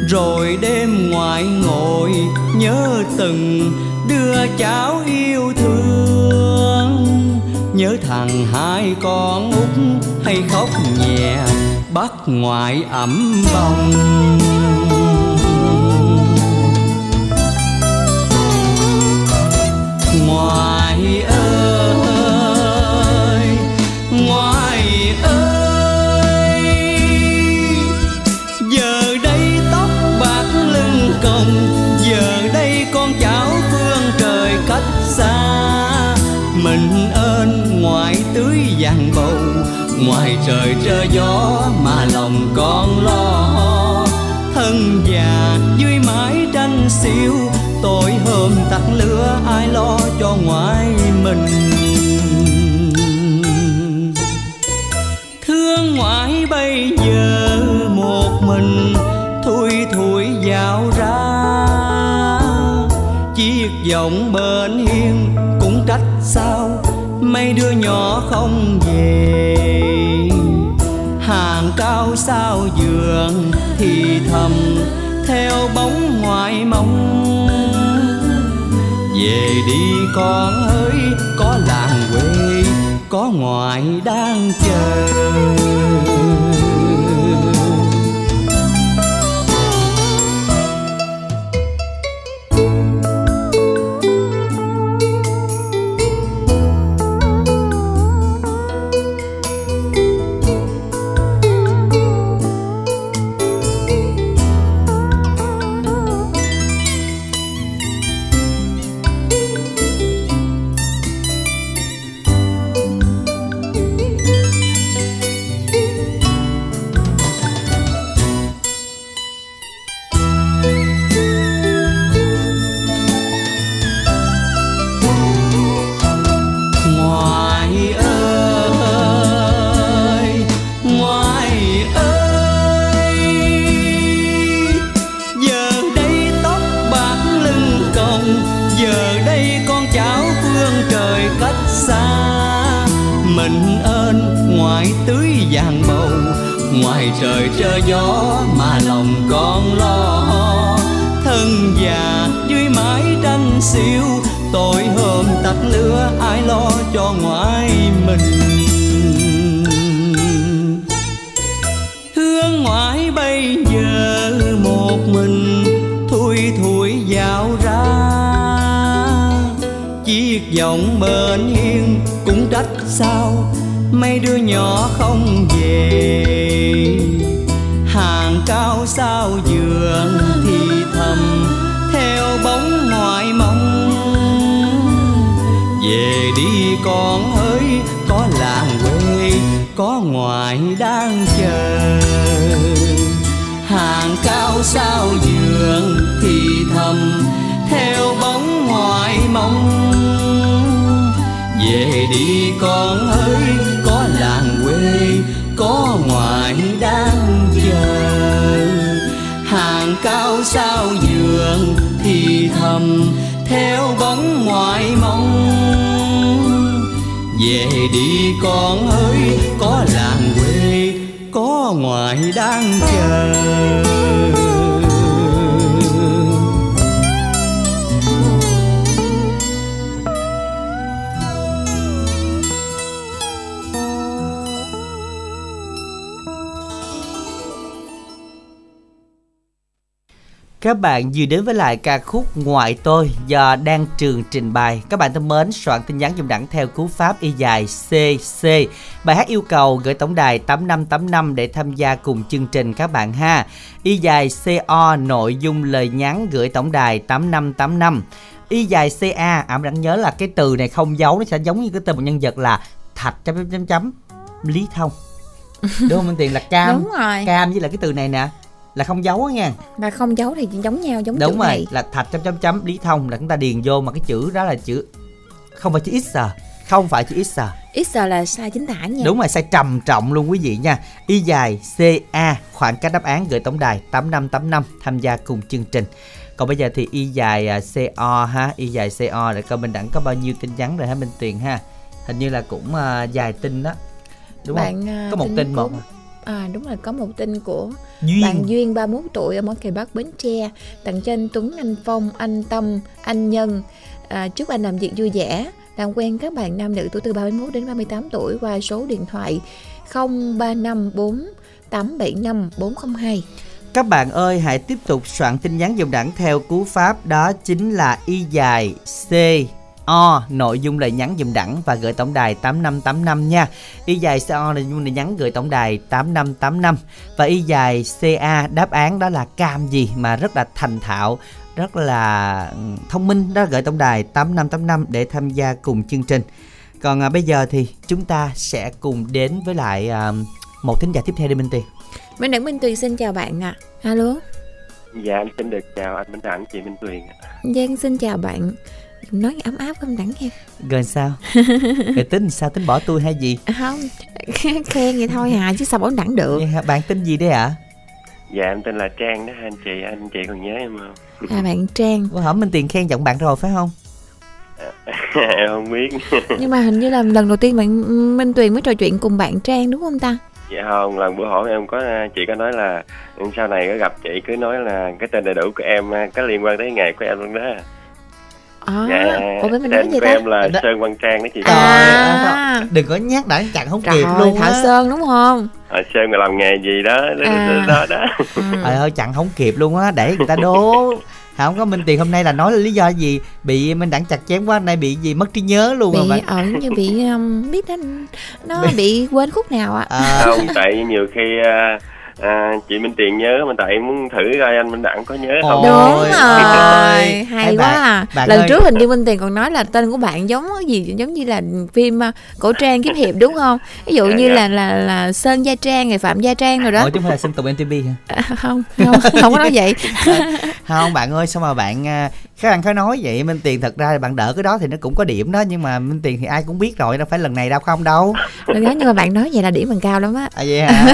Rồi đêm ngoại ngồi nhớ từng đưa cháu yêu thương. Nhớ thằng hai con út hay khóc nhẹ bắt ngoại ẩm bông ngoài trời trơ gió mà lòng con lo. Thân già, dưới mái tranh xiêu, tối hôm tắt lửa, ai lo cho ngoại mình? Thương ngoại bây giờ một mình, thui thui dạo ra. Chiếc giọng bên hiên cũng trách sao, mấy đứa nhỏ không về hàng cao sao giường thì thầm theo bóng ngoài mong. Về đi con ơi, có làng quê, có ngoại đang chờ. Vọng bên hiên cũng trách sao? Mấy đứa nhỏ không về. Hàng cao sao giường thì thầm, Theo bóng ngoại mong. Về đi con ơi, có làng quê, có ngoại đang chờ. Hàng cao sao giường thì thầm, theo bóng ngoại mong về đi con ơi có làng quê, có ngoại đang chờ. Hàng cao sao giường thì thầm theo bóng ngoại mong. Về đi con ơi có làng quê, có ngoại đang chờ. Các bạn vừa đến với lại ca khúc Ngoại tôi do Đan Trường trình bày. Các bạn thân mến, soạn tin nhắn dùm đẳng theo cú pháp y dài CC. Bài hát yêu cầu gửi tổng đài 8585 để tham gia cùng chương trình các bạn ha. Y dài CO nội dung lời nhắn gửi tổng đài 8585. Y dài CA, à bạn nhớ là cái từ này không dấu nó sẽ giống như cái tên một nhân vật là thạch chấm chấm chấm chấm Lý Thông. <laughs> Đúng không Minh Tiền là cam. Đúng rồi. Cam với là cái từ này nè là không á nha. Mà không dấu thì giống nhau giống đúng chữ rồi này. là thạch chấm chấm chấm lý thông là chúng ta điền vô mà cái chữ đó là chữ không phải chữ x à không phải chữ x à. X là sai chính tả nha. đúng rồi sai trầm trọng luôn quý vị nha. Y dài ca khoảng cách đáp án gửi tổng đài 8585 tham gia cùng chương trình. Còn bây giờ thì y dài à, co ha y dài co để coi mình đẳng có bao nhiêu tin nhắn rồi hả minh tuyền ha? Hình như là cũng à, dài tin đó. Đúng bạn không à, có một tin của- một à. À đúng rồi có một tin của duyên. bạn Duyên 31 tuổi ở món kề Bắc Bến Tre. Tặng cho anh Tuấn, anh Phong, anh Tâm, anh Nhân. À, chúc anh làm việc vui vẻ. Làm quen các bạn nam nữ tuổi từ 31 đến 38 tuổi qua số điện thoại 0354 875 402 Các bạn ơi hãy tiếp tục soạn tin nhắn dòng đẳng theo cú pháp đó chính là y dài C O nội dung lời nhắn dùm đẳng và gửi tổng đài 8585 nha. Y dài CO nội dung lời nhắn gửi tổng đài 8585 và y dài CA đáp án đó là cam gì mà rất là thành thạo rất là ừ, thông minh đó gửi tổng đài 8585 để tham gia cùng chương trình. Còn à, bây giờ thì chúng ta sẽ cùng đến với lại à, một thính giả tiếp theo đi Minh Tiền. Minh Đẳng Minh Tuyền xin chào bạn ạ. Alo. Dạ em xin được chào anh Minh Đẳng, chị Minh Tuyền ạ. Giang xin chào bạn. Nói ấm áp không Đẳng nha. Rồi sao? <laughs> Rồi tính sao tính bỏ tôi hay gì? Không, <laughs> khen vậy thôi à chứ sao bảo Đẳng được. Vậy? Bạn tên gì đấy ạ? Dạ em tên là Trang đó anh chị, anh chị còn nhớ em không? à bạn Trang Bữa hổm Minh Tiền khen giọng bạn rồi phải không? <laughs> em không biết nhưng mà hình như là lần đầu tiên bạn Minh Tuyền mới trò chuyện cùng bạn Trang đúng không ta dạ không lần bữa hỏi em có chị có nói là sau này có gặp chị cứ nói là cái tên đầy đủ của em có liên quan tới nghề của em luôn đó à, dạ ủa mình nói tên gì của ta em là Đó. sơn văn trang đó chị Trời À. ơi, đừng có nhắc đã chặn không trời kịp luôn Thảo á. Sơn đúng không à, sơn là làm nghề gì đó đó À. đó, đó. ừ. Trời ơi chặn không kịp luôn á, để người ta đố. Không có Minh Tiền hôm nay là nói là lý do gì bị Minh Đẳng chặt chém quá, nay bị gì mất trí nhớ luôn rồi bị bạn. ở như bị um, biết nó nó bị quên khúc nào ạ À, không tại nhiều khi à, à, chị Minh Tiền nhớ mà tại muốn thử coi anh Minh Đẳng có nhớ không đúng Ôi, rồi ơi. hay Ê, quá bạn- à bạn lần ơi. trước hình như minh tiền còn nói là tên của bạn giống cái gì giống như là phim uh, cổ trang kiếm hiệp đúng không ví dụ Dạ, như dạ. là là là sơn gia trang rồi phạm gia trang rồi đó Ủa chứ không phải là Sơn Tùng MTV hả? À, không không không có nói vậy <laughs> Không bạn ơi, sao mà bạn các bạn khó nói vậy Minh Tiền thật ra là bạn đỡ cái đó thì nó cũng có điểm đó nhưng mà Minh Tiền thì ai cũng biết rồi, đâu phải lần này đâu không đâu. lần đó nhưng mà bạn nói vậy là điểm bằng cao lắm á À vậy hả?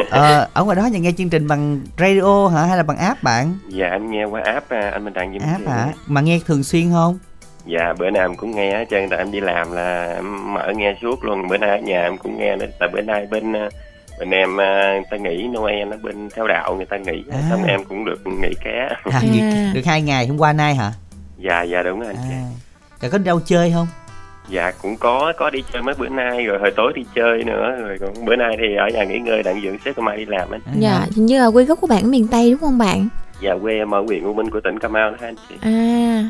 <laughs> ờ, ở ngoài đó nhà nghe chương trình bằng radio hả hay là bằng app bạn? dạ em nghe qua app à, anh Minh Minh App hả? Mà nghe thường xuyên không? dạ bữa nào em cũng nghe hết trơn tại em đi làm là em mở nghe suốt luôn bữa nay ở nhà em cũng nghe nữa tại bữa nay bên à, bên em à, người ta nghỉ Noel nó bên theo đạo người ta nghỉ À. xong em cũng được nghỉ ké À, nghỉ- À. được hai ngày hôm qua nay hả? dạ dạ đúng rồi anh chị À. Rồi có đi đâu chơi không? dạ cũng có có đi chơi mấy bữa nay rồi hồi tối đi chơi nữa rồi còn bữa nay thì ở nhà nghỉ ngơi đặng dưỡng xếp mai đi làm anh À. dạ hình như là quê gốc của bạn ở miền tây đúng không bạn dạ quê em ở huyện U Minh của tỉnh Cà Mau đó anh chị. À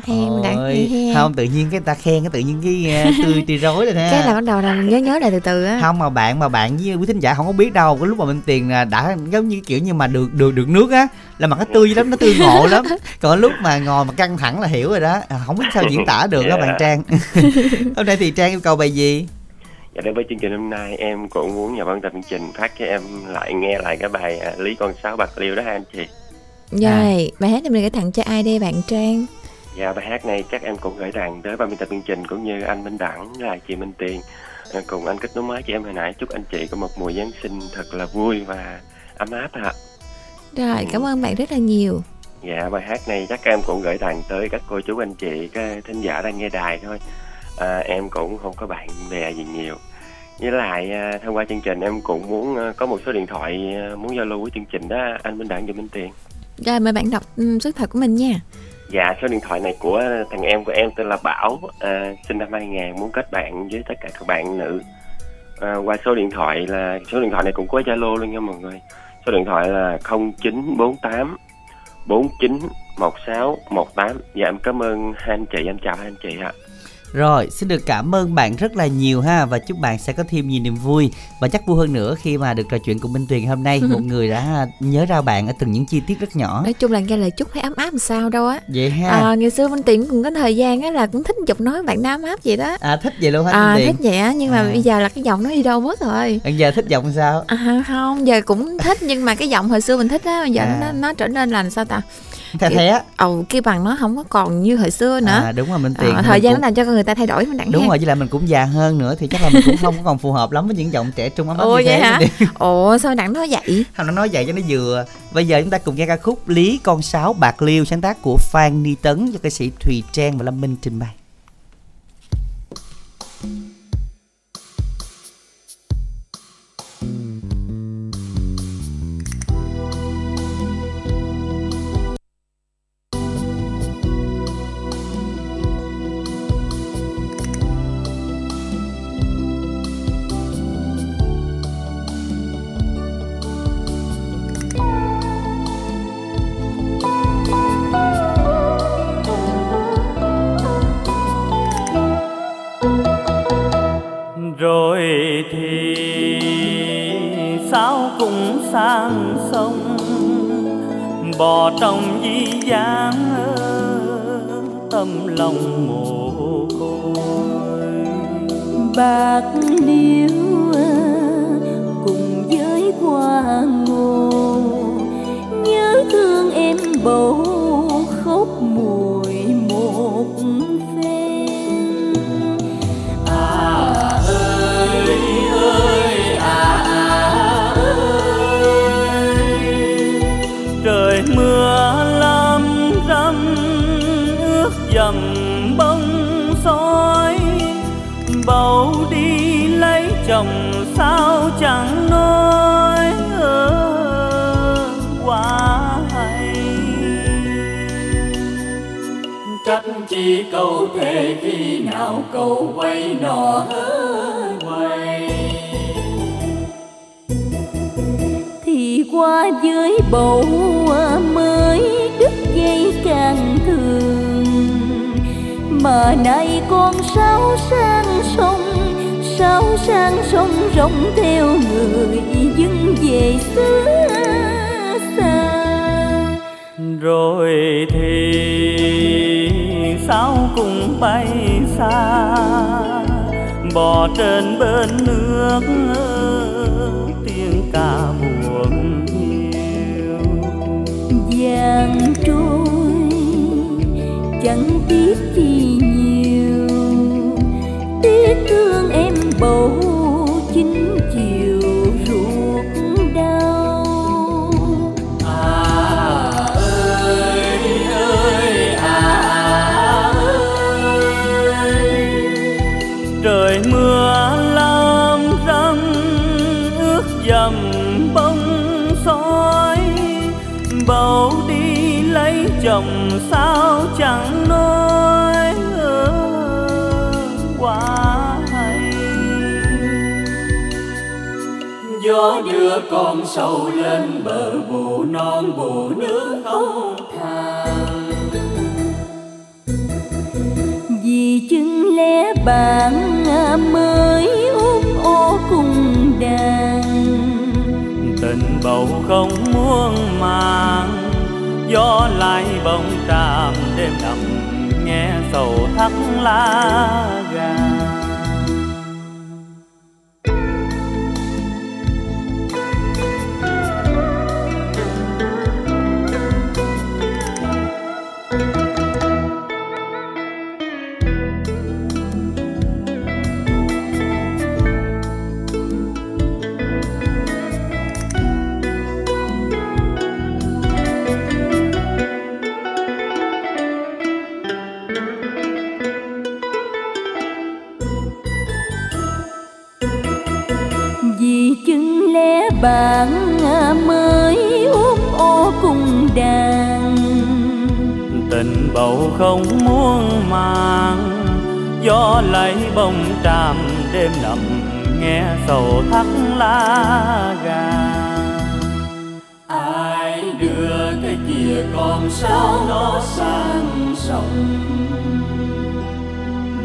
hay mình đã Ôi, hay hay không tự nhiên cái ta khen cái tự nhiên cái uh, tươi tươi rối rồi cái là ha bắt đầu là nhớ nhớ lại từ từ á. Không mà bạn mà bạn với quý thính giả không có biết đâu cái lúc mà minh tiền à, đã giống như kiểu như mà được được được nước á là mặt nó tươi lắm nó tươi ngộ lắm. Còn lúc mà ngồi mà căng thẳng là hiểu rồi đó à, không biết sao diễn tả được đó Dạ. bạn trang. <laughs> Hôm nay thì trang yêu cầu bài gì? Dạ đến với chương trình hôm nay em cũng muốn nhờ ban tập chương trình phát cho em lại nghe lại cái bài à, Lý con sáu bạc liêu đó ha anh chị rồi bài hát này mình gửi tặng cho ai đây bạn trang Dạ bài hát này chắc em cũng gửi tặng tới ban biên tập chương trình cũng như anh Minh Đẳng là chị Minh Tiền à, cùng anh kết nối mới cho em hồi nãy chúc anh chị có một mùa Giáng sinh thật là vui và ấm áp ạ. rồi cảm ơn bạn rất là nhiều Dạ bài hát này chắc em cũng gửi tặng tới các cô chú anh chị các thính giả đang nghe đài thôi. À, em cũng không có bạn bè gì nhiều. Với lại à, thông qua chương trình em cũng muốn à, có một số điện thoại à, muốn giao lưu với chương trình đó anh Minh Đẳng và Minh Tiền rồi mời bạn đọc um, số thật của mình nha Dạ, số điện thoại này của thằng em của em tên là Bảo, à, sinh năm 2000, muốn kết bạn với tất cả các bạn nữ. À, qua số điện thoại là số điện thoại này cũng có Zalo luôn nha mọi người. Số điện thoại là 0948 491618. Dạ em cảm ơn hai anh chị, em chào hai anh chị ạ rồi xin được cảm ơn bạn rất là nhiều ha và chúc bạn sẽ có thêm nhiều niềm vui. Và chắc vui hơn nữa khi mà được trò chuyện cùng minh tuyền hôm nay. <laughs> Một người đã nhớ ra bạn ở từng những chi tiết rất nhỏ. Nói chung là nghe lời chúc thấy ấm áp làm sao đâu á. Vậy ha. À, ngày xưa minh tiền cũng có thời gian á là cũng thích giọng nói bạn nam ấm áp vậy đó. À thích vậy luôn hả à minh thích tuyền vậy á nhưng mà À. bây giờ là cái giọng nó đi đâu mất rồi. Bây giờ thích giọng sao? À, không giờ cũng thích nhưng mà cái giọng hồi xưa mình thích á bây giờ À. nó nó trở nên là sao ta thay thế á. ồ cái bằng nó không có còn như hồi xưa nữa. À đúng rồi minh tiền à, thời mình gian cũng- nó làm cho con người ta thay đổi mình đặng đúng ha. rồi với lại mình cũng già hơn nữa thì chắc là mình cũng không có còn phù hợp lắm với những giọng trẻ trung ấm áp ồ như vậy thế hả? <laughs> Ồ sao đặng nói vậy? Không nó nói vậy cho nó vừa. Bây giờ chúng ta cùng nghe ca khúc lý con sáo bạc liêu sáng tác của phan ni tấn do ca sĩ thùy trang và lâm minh trình bày chồng sao chẳng nói quá hay. Gió đưa con sâu lên bờ bù non bù nước không than vì chừng lẽ bạn mới ôm ô cùng đàn. Tình bầu không muôn màng gió lại bông tràm đêm đậm nghe sầu thắt lá bầu không muôn màng. Gió lấy bông tràm, đêm nằm nghe sầu thắt lá gà. Ai đưa cái kia con sao nó sang sông?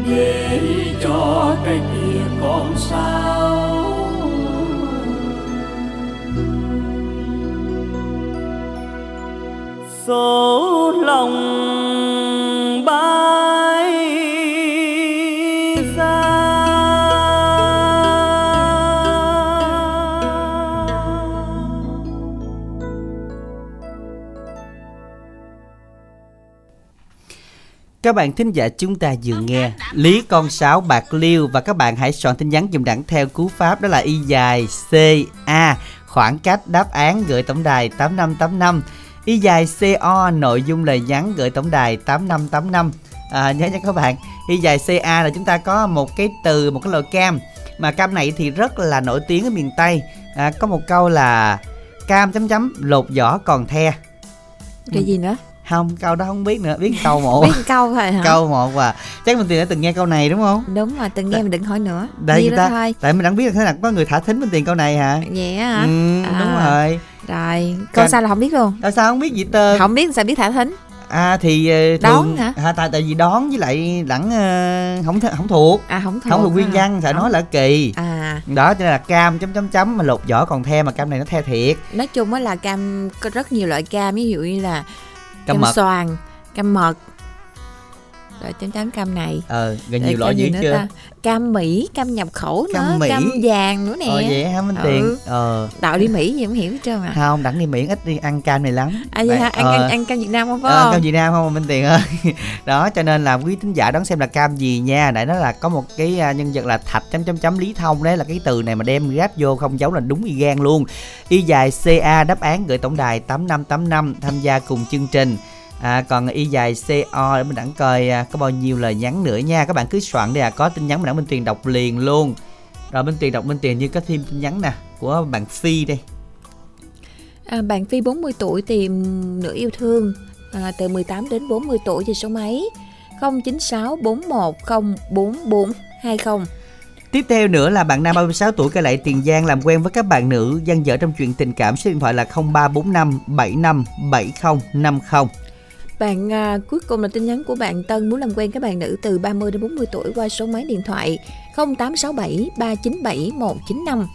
Để cho cái kia con sao số lòng Các bạn thính giả chúng ta vừa nghe Lý con sáo bạc liêu. Và các bạn hãy soạn tin nhắn dùm đẳng theo cú pháp đó là y dài C A khoảng cách đáp án gửi tổng đài 8585 y dài CO nội dung lời nhắn gửi tổng đài 8585 à, nhớ nha các bạn y dài CA là chúng ta có một cái từ một cái loại cam. Mà cam này thì rất là nổi tiếng ở miền Tây. À, có một câu là cam chấm chấm lột vỏ còn the. Cái gì nữa không câu đó không biết nữa biết câu một. <laughs> Biết câu thôi hả? Câu một và chắc mình tiền đã từng nghe câu này đúng không? Đúng rồi từng nghe mình đừng hỏi nữa. Đây Đi ta thôi. tại mình đã biết là thế nào có người thả thính mình tiền câu này hả? Vậy á hả? Ừ, À. đúng rồi. Rồi câu Cam- sao là không biết luôn? Tại sao không biết gì tơ không biết sao biết thả thính. À thì ờ, Đón thường hả? à, tại tại vì đón với lại đẳng ờ, không th- không thuộc. À không thuộc không thuộc nguyên văn Không. nói là kỳ. À. Đó cho nên là cam chấm chấm chấm mà lột vỏ còn the mà cam này nó the thiệt. Nói chung á là cam có rất nhiều loại cam ví dụ như là cam cam mật. Xoàn cam mật rồi chấm chấm cam này. Ờ gần nhiều loại dữ chưa? ta? cam mỹ cam nhập khẩu Cam nữa Mỹ. cam vàng nữa nè. Ờ vậy hả minh Ừ. tiền ờ. Đạo đi mỹ gì không hiểu hết trơn à. Không đẳng đi miễn ít đi ăn cam này lắm. À vậy hả? Ăn, ờ. ăn ăn cam việt nam không phải Ờ, không? cam Việt Nam không Minh Tiền ơi. <laughs> Đó cho nên là quý thính giả đón xem là cam gì nha. Nãy nó là có một cái à, nhân vật là thạch chấm chấm chấm lý thông đấy là cái từ này mà đem ráp vô không giấu là đúng y gan luôn. Y dài ca đáp án gửi tổng đài 8585 tham gia cùng chương trình À, còn y dài CO để mình đẳng coi à, có bao nhiêu lời nhắn nữa nha. Các bạn cứ soạn đi à có tin nhắn mình đẳng Minh Tuyền đọc liền luôn. Rồi Minh Tuyền đọc Minh Tuyền như có thêm tin nhắn nè của bạn Phi đây. À, bạn Phi 40 tuổi tìm nửa yêu thương à, từ 18 đến 40 tuổi thì số mấy 096 41 044 20 Tiếp theo nữa là bạn nam 36 tuổi kể lại Tiền Giang làm quen với các bạn nữ gian dở trong chuyện tình cảm số điện thoại là 0345 75 70 50. Bạn à, cuối cùng là tin nhắn của bạn Tân muốn làm quen các bạn nữ từ 30 đến 40 tuổi qua số máy điện thoại 0867 397 195.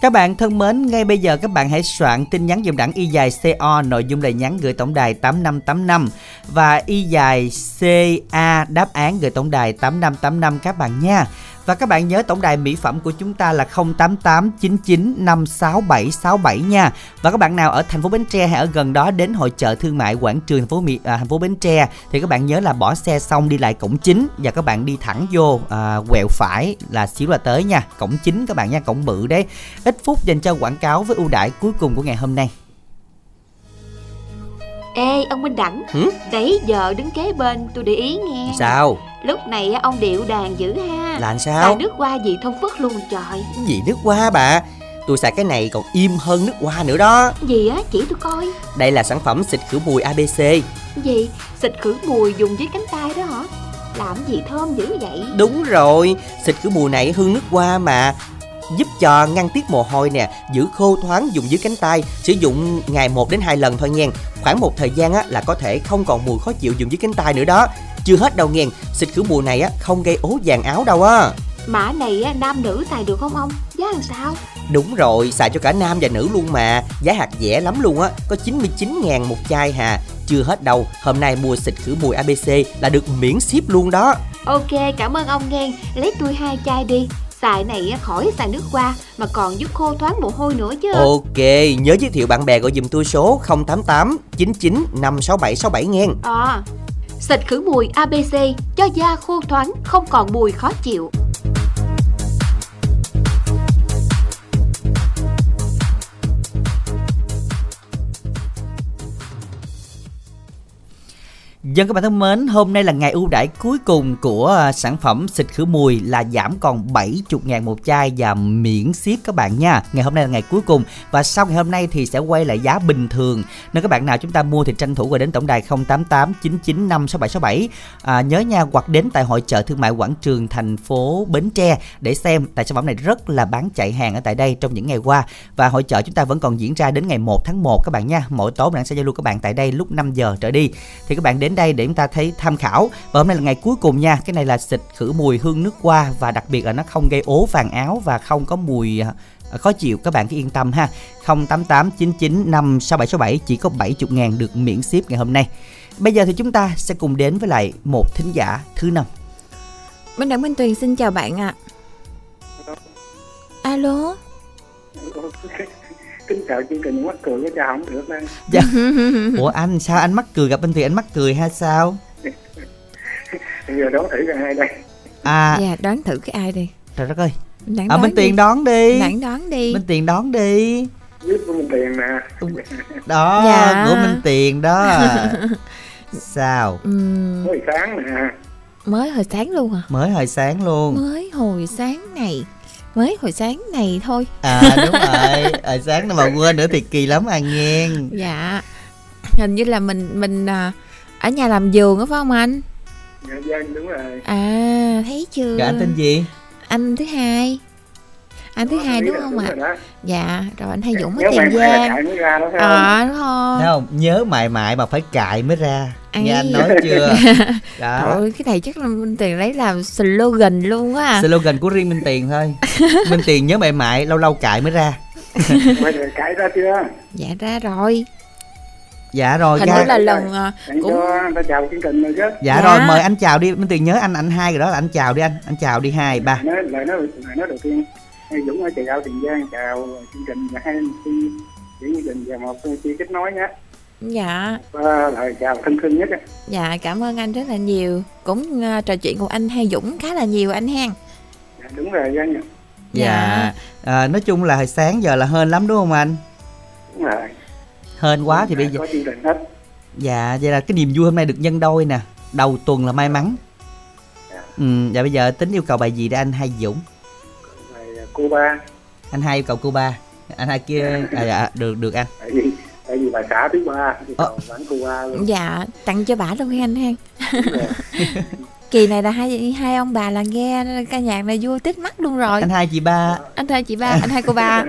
Các bạn thân mến, ngay bây giờ các bạn hãy soạn tin nhắn dùng đẳng y dài CO nội dung lời nhắn gửi tổng đài 8585 và y dài CA đáp án gửi tổng đài 8585 các bạn nha. Và các bạn nhớ tổng đài mỹ phẩm của chúng ta là 0889956767 nha. Và các bạn nào ở thành phố Bến Tre hay ở gần đó đến hội chợ thương mại quảng trường thành phố Mỹ à, thành phố Bến Tre thì các bạn nhớ là bỏ xe xong đi lại cổng chính và các bạn đi thẳng vô à, quẹo phải là xíu là tới nha. Cổng chính các bạn nha, cổng bự đấy. Ít phút dành cho quảng cáo với ưu đãi cuối cùng của ngày hôm nay. Ê ông Minh Đẳng. Hử? Nãy giờ đứng kế bên tôi để ý nghe. Sao? Lúc này ông điệu đàn dữ ha. Là sao? Xài nước hoa gì thông phất luôn trời. Gì nước hoa bà? Tôi xài cái này còn im hơn nước hoa nữa đó. Gì á? Chỉ tôi coi. Đây là sản phẩm xịt khử mùi ABC Gì? Xịt khử mùi dùng dưới cánh tay đó hả? Làm gì thơm dữ vậy? Đúng rồi Xịt khử mùi này hương nước hoa mà Giúp cho ngăn tiết mồ hôi nè Giữ khô thoáng dùng dưới cánh tay. Sử dụng ngày 1 đến 2 lần thôi nha Khoảng một thời gian á, là có thể không còn mùi khó chịu dùng dưới cánh tay nữa đó. Chưa hết đâu nha Xịt khử mùi này á, không gây ố vàng áo đâu á. Mã này á, nam nữ xài được không ông? Giá làm sao? Đúng rồi, xài cho cả nam và nữ luôn mà. Giá hạt rẻ lắm luôn á Có 99 ngàn một chai hà. Chưa hết đâu, hôm nay mua xịt khử mùi ABC là được miễn ship luôn đó. Ok cảm ơn ông nghe. Lấy tôi hai chai đi Xài này khỏi xài nước hoa Mà còn giúp khô thoáng mồ hôi nữa chứ. Ok, nhớ giới thiệu bạn bè gọi dùm tôi số 088 99 567 67 nghe. À Xịt khử mùi ABC Cho da khô thoáng Không còn mùi khó chịu Dân các bạn thân mến, hôm nay là ngày ưu đãi cuối cùng của à, sản phẩm xịt khử mùi là giảm còn 70 ngàn một chai và miễn ship các bạn nha. Ngày hôm nay là ngày cuối cùng và sau ngày hôm nay thì sẽ quay lại giá bình thường. Nên các bạn nào chúng ta mua thì tranh thủ gọi đến tổng đài 088 995 6767 à, nhớ nha hoặc đến tại hội chợ thương mại quảng trường thành phố Bến Tre để xem tại sản phẩm này rất là bán chạy hàng ở tại đây trong những ngày qua và hội chợ chúng ta vẫn còn diễn ra đến ngày 1 tháng 1 các bạn nha. Mỗi tối mình sẽ giao lưu các bạn tại đây lúc 5 giờ trở đi thì các bạn đến đây để chúng ta thấy tham khảo. Và hôm nay là ngày cuối cùng nha. Cái này là xịt khử mùi hương nước hoa và đặc biệt là nó không gây ố vàng áo và không có mùi à, khó chịu. Các bạn cứ yên tâm ha. 088 99 56767 chỉ có 70 ngàn được miễn ship ngày hôm nay. Bây giờ thì chúng ta sẽ cùng đến với lại một thính giả thứ năm. Minh Đặng Minh Tuyền xin chào bạn ạ. Alo <laughs> kính chào chương trình mắc cười của cha không được đây dạ. <laughs> ủa anh sao anh mắc cười gặp anh thì anh mắc cười hay sao? <laughs> Bây giờ đón thử là ai đây. À. Dạ đoán thử cái ai đi. Trời đất ơi. Đặng à, Minh Tiền đón đi. Đặng đoán đi. Minh Tiền đón đi. Biết của mình tiền nè. Đó Dạ. của Minh Tiền đó. <laughs> Sao? Ừm, mới sáng nè. Mới hồi sáng luôn hả? Mới hồi sáng luôn. Mới hồi sáng này Mới hồi sáng này thôi à đúng <laughs> rồi hồi sáng mà quên nữa thì kỳ lắm à nghe Dạ Hình như là mình mình à, ở nhà làm giường á phải không anh? dạ dân đúng rồi À thấy chưa? Dạ anh tên gì? Anh thứ hai. Anh thứ Đó, hai đúng không đúng ạ? đó. Dạ, rồi anh hay Dũng ở Tiền Giang. đó phải không? À đúng không? Thấy không nhớ mại mại mà phải cài mới ra nghe Ấy. anh nói <laughs> chưa đó Trời cái này chắc là Minh Tiền lấy làm slogan luôn á. slogan của riêng Minh Tiền thôi <laughs> Minh Tiền nhớ mại mại lâu lâu cài mới ra <laughs> cãi ra chưa Dạ ra rồi. dạ rồi Hình ra như là lần à, Anh cũng ta chào chương trình rồi chứ dạ, Dạ. rồi mời anh chào đi Minh Tiền nhớ anh anh hai rồi đó là anh chào đi anh anh chào đi hai ba nói lời nói lời nói đầu tiên Dũng ở chào Tiền Giang chào chương trình và hai MC chỉ chương trình và một chi kết nối nhé dạ và lời chào thân thương nhất á. dạ cảm ơn anh rất là nhiều. Cũng à, trò chuyện cùng anh hay Dũng khá là nhiều anh hen. dạ, đúng rồi Giang nhỉ dạ à, nói chung là hồi sáng giờ là hên lắm đúng không anh đúng rồi hên quá thì bây giờ có chương trình hết Dạ, vậy là cái niềm vui hôm nay được nhân đôi nè. Đầu tuần là may mắn. Dạ. Ừ, dạ bây giờ tính yêu cầu bài gì để anh hai Dũng? Cuba Anh hai yêu cầu cô ba. Anh hai kia à, dạ được được anh. tại vì tại vì bà xã thứ ba Ờ. còn bán Cuba luôn Dạ, tặng cho bà luôn hen hen. <laughs> Kỳ này là hai hai ông bà là nghe ca nhạc này vui tít mắt luôn rồi. Anh hai chị ba. Anh hai chị ba, anh hai cô ba.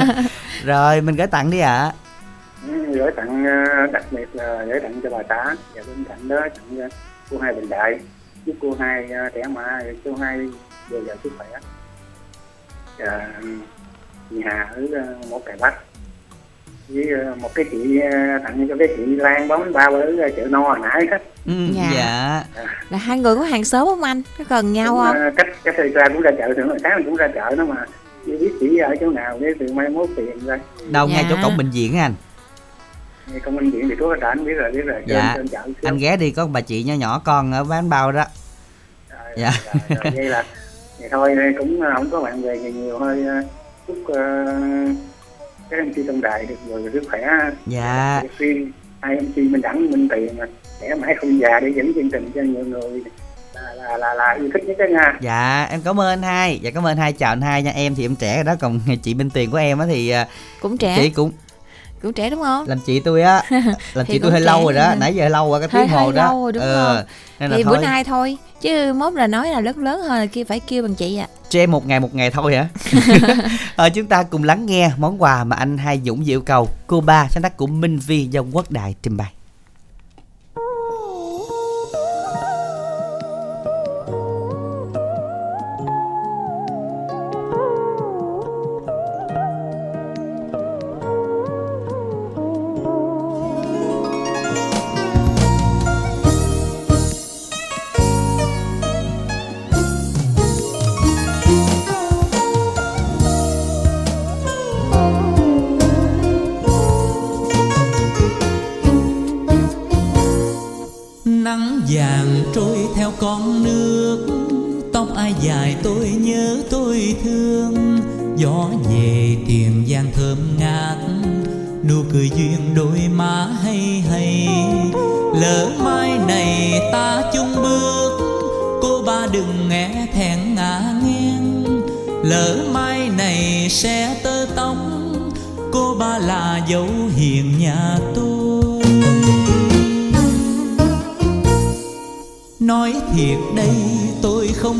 <laughs> Rồi mình gửi tặng đi ạ. Ừ, gửi tặng ờ, đặc biệt là gửi tặng cho bà xã và bên cạnh đó tặng cho cô hai bình đại chúc cô hai ờ, trẻ mã cô hai dồi dào sức khỏe chị Hà ở ờ, một cài bắc với ờ, một cái chị ờ, tặng cho cái chị Lan bánh bao ở chợ no hồi nãy đó Ừ, Dạ. dạ. Là hai người có hàng xóm không anh? Có gần nhau không? Ờ, cách cách thời ra cũng ra chợ thường sáng mình cũng ra chợ đó mà chưa biết chị ở chỗ nào để từ mai mốt tiền ra Đâu ngay Dạ. chỗ cổng bệnh viện anh. công an viện thì có đã anh biết rồi biết rồi Dạ. trên, trên. Anh ghé đi có bà chị nhỏ nhỏ con ở bán bao đó. Rồi, Dạ. rồi, rồi, vậy là <laughs> thì thôi cũng ờ, không có bạn bè nhiều nhiều thôi ờ, chúc uh, các em chi trong đài được rồi sức khỏe Dạ. phim hai em chi minh đẳng minh tiền mà trẻ mãi không già để dẫn chương trình cho nhiều người là là là, là yêu thích nhất đó nha Dạ em cảm ơn anh hai. Dạ cảm ơn anh hai chào anh hai nha. Em thì em trẻ rồi đó còn chị bên tiền của em á thì à, Cũng trẻ. chị cũng Cũng trẻ đúng không? làm chị tôi á <laughs> làm chị tôi hơi lâu rồi đó hả? nãy giờ lâu rồi cái Hơi- tiếng hồ hơi đó lâu rồi, đúng Ờ, không? nên là Thì thôi bữa nay thôi. Chứ mốt là nói là lớn lớn hơn là kia phải kêu bằng chị à. cho em một ngày một ngày thôi hả <laughs> ờ, chúng ta cùng lắng nghe món quà mà anh hai dũng yêu cầu cô ba sáng tác của minh vi do quốc đại trình bày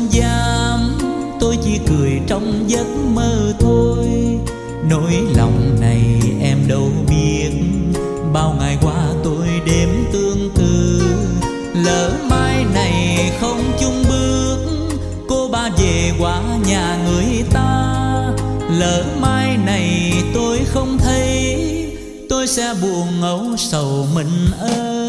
không dám. Tôi chỉ cười trong giấc mơ thôi. Nỗi lòng này em đâu biết. Bao ngày qua tôi đêm tương tư Lỡ mai này không chung bước, Cô ba về qua nhà người ta. Lỡ mai này tôi không thấy, Tôi sẽ buồn ngấu sầu mình ơi.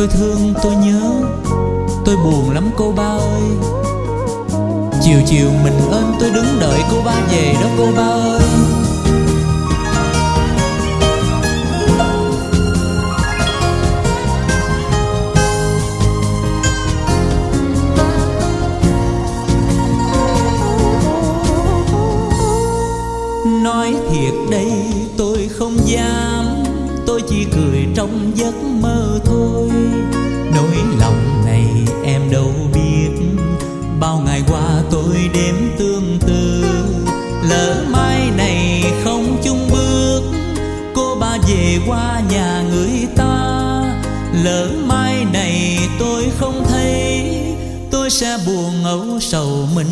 Tôi thương, tôi nhớ. Tôi buồn lắm cô ba ơi. Chiều chiều mình ơn tôi đứng đợi cô ba về đó cô ba ơi. Nói thiệt đây, tôi không dám. Tôi chỉ cười trong giấc sẽ buồn âu sầu mình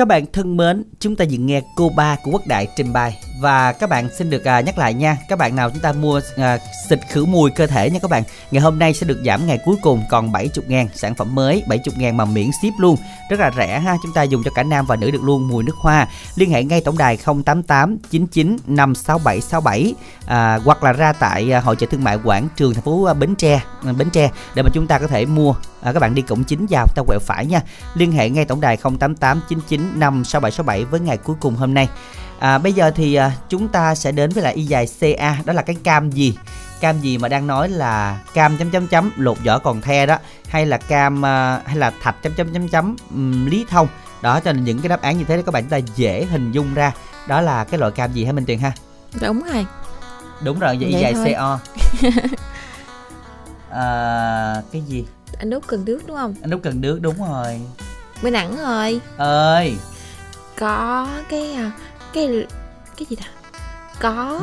Các bạn thân mến, chúng ta vừa nghe cô ba của Quốc Đại trình bày và các bạn xin được à, nhắc lại nha, các bạn nào chúng ta mua à, xịt khử mùi cơ thể nha các bạn. Ngày hôm nay sẽ được giảm ngày cuối cùng còn 70 ngàn sản phẩm mới 70 ngàn mà miễn ship luôn, rất là rẻ ha. Chúng ta dùng cho cả nam và nữ được luôn mùi nước hoa. Liên hệ ngay tổng đài 088 99 56767 à, hoặc là ra tại à, hội chợ thương mại Quảng Trường thành phố à, Bến Tre, à, Bến Tre để mà chúng ta có thể mua. À, các bạn đi cổng chính vào ta quẹo phải nha. Liên hệ ngay tổng đài 088 99 56767 với ngày cuối cùng hôm nay. À, bây giờ thì à, chúng ta sẽ đến với lại y dài CA đó là cái cam gì? Cam gì mà đang nói là cam chấm chấm chấm lột vỏ còn the đó hay là cam à, hay là thạch chấm chấm chấm chấm ừm, lý thông. Đó cho nên những cái đáp án như thế các bạn chúng ta dễ hình dung ra đó là cái loại cam gì hả Minh Tuyền ha? đúng rồi Đúng rồi, vậy y Vậy dài thôi. CO. <laughs> à, cái gì? anh út cần nước đúng không Anh Út cần nước đúng rồi. bên đẳng rồi Ơi, có cái à, cái cái gì ta? Có.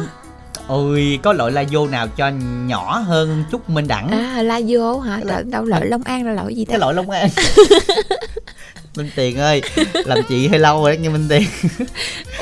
Ôi có loại la vô nào cho nhỏ hơn chút Minh Đẳng? à la vô hả? Loại- Lỡ- đâu lợi long an là loại gì ta? Cái loại Long An. <laughs> Minh Tiền ơi làm chị hơi lâu rồi đó nha Minh Tiền.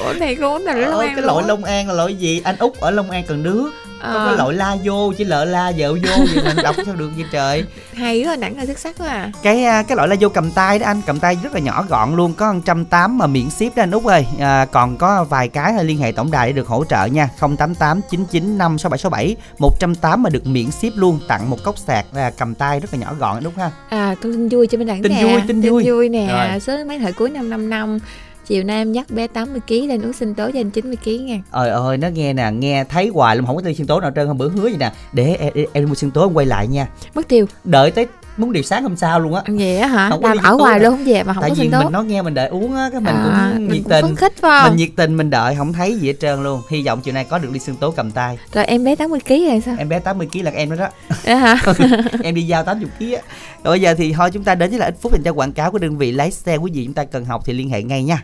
Ủa này cũng là long ờ, an cái loại. Long An là loại gì? Anh Út ở Long An cần nước Ờ, có cái loại la vô chỉ lợ la vợ vô vậy mình đọc sao được vậy trời? <laughs> Hay quá đẳng là xuất sắc quá à. Cái à, cái loại la vô cầm tay đó anh cầm tay rất là nhỏ gọn luôn có 180 mà miễn ship đó anh Út ơi. À, còn có vài cái liên hệ tổng đài để được hỗ trợ nha. 088 995 6767 180 mà được miễn ship luôn tặng một cốc sạc là cầm tay rất là nhỏ gọn anh Út ha. À tôi tin vui cho bên đẳng Tin nè. vui, tin vui. nè. Rồi. số mấy thời cuối năm năm năm chiều nay em dắt bé 80 kg lên uống sinh tố cho anh 90 kg nha. Ơi ơi nó nghe nè nghe thấy hoài luôn không có tiêu xương tố nào trơn hôm bữa hứa vậy nè. Để em, em, em đi mua xương tố em quay lại nha. Mất tiêu. Đợi tới muốn điều sáng hôm sau luôn á. Vậy á hả? Không làm đi ở sinh nè. luôn không về mà không tại có vì sinh mình nói nghe mình đợi uống á cái mình À, cũng mình nhiệt cũng tình. phấn khích phải không? mình nhiệt tình mình đợi không thấy gì hết trơn luôn. Hy vọng chiều nay có được ly xương tố cầm tay. Rồi em bé 80 kg rồi sao? Em bé 80 kg là em đó đó. Hả? <laughs> Em đi giao 80 kg á. Rồi bây giờ thì thôi chúng ta đến với lại ít phút dành cho quảng cáo của đơn vị lái xe. Quý vị chúng ta cần học thì liên hệ ngay nha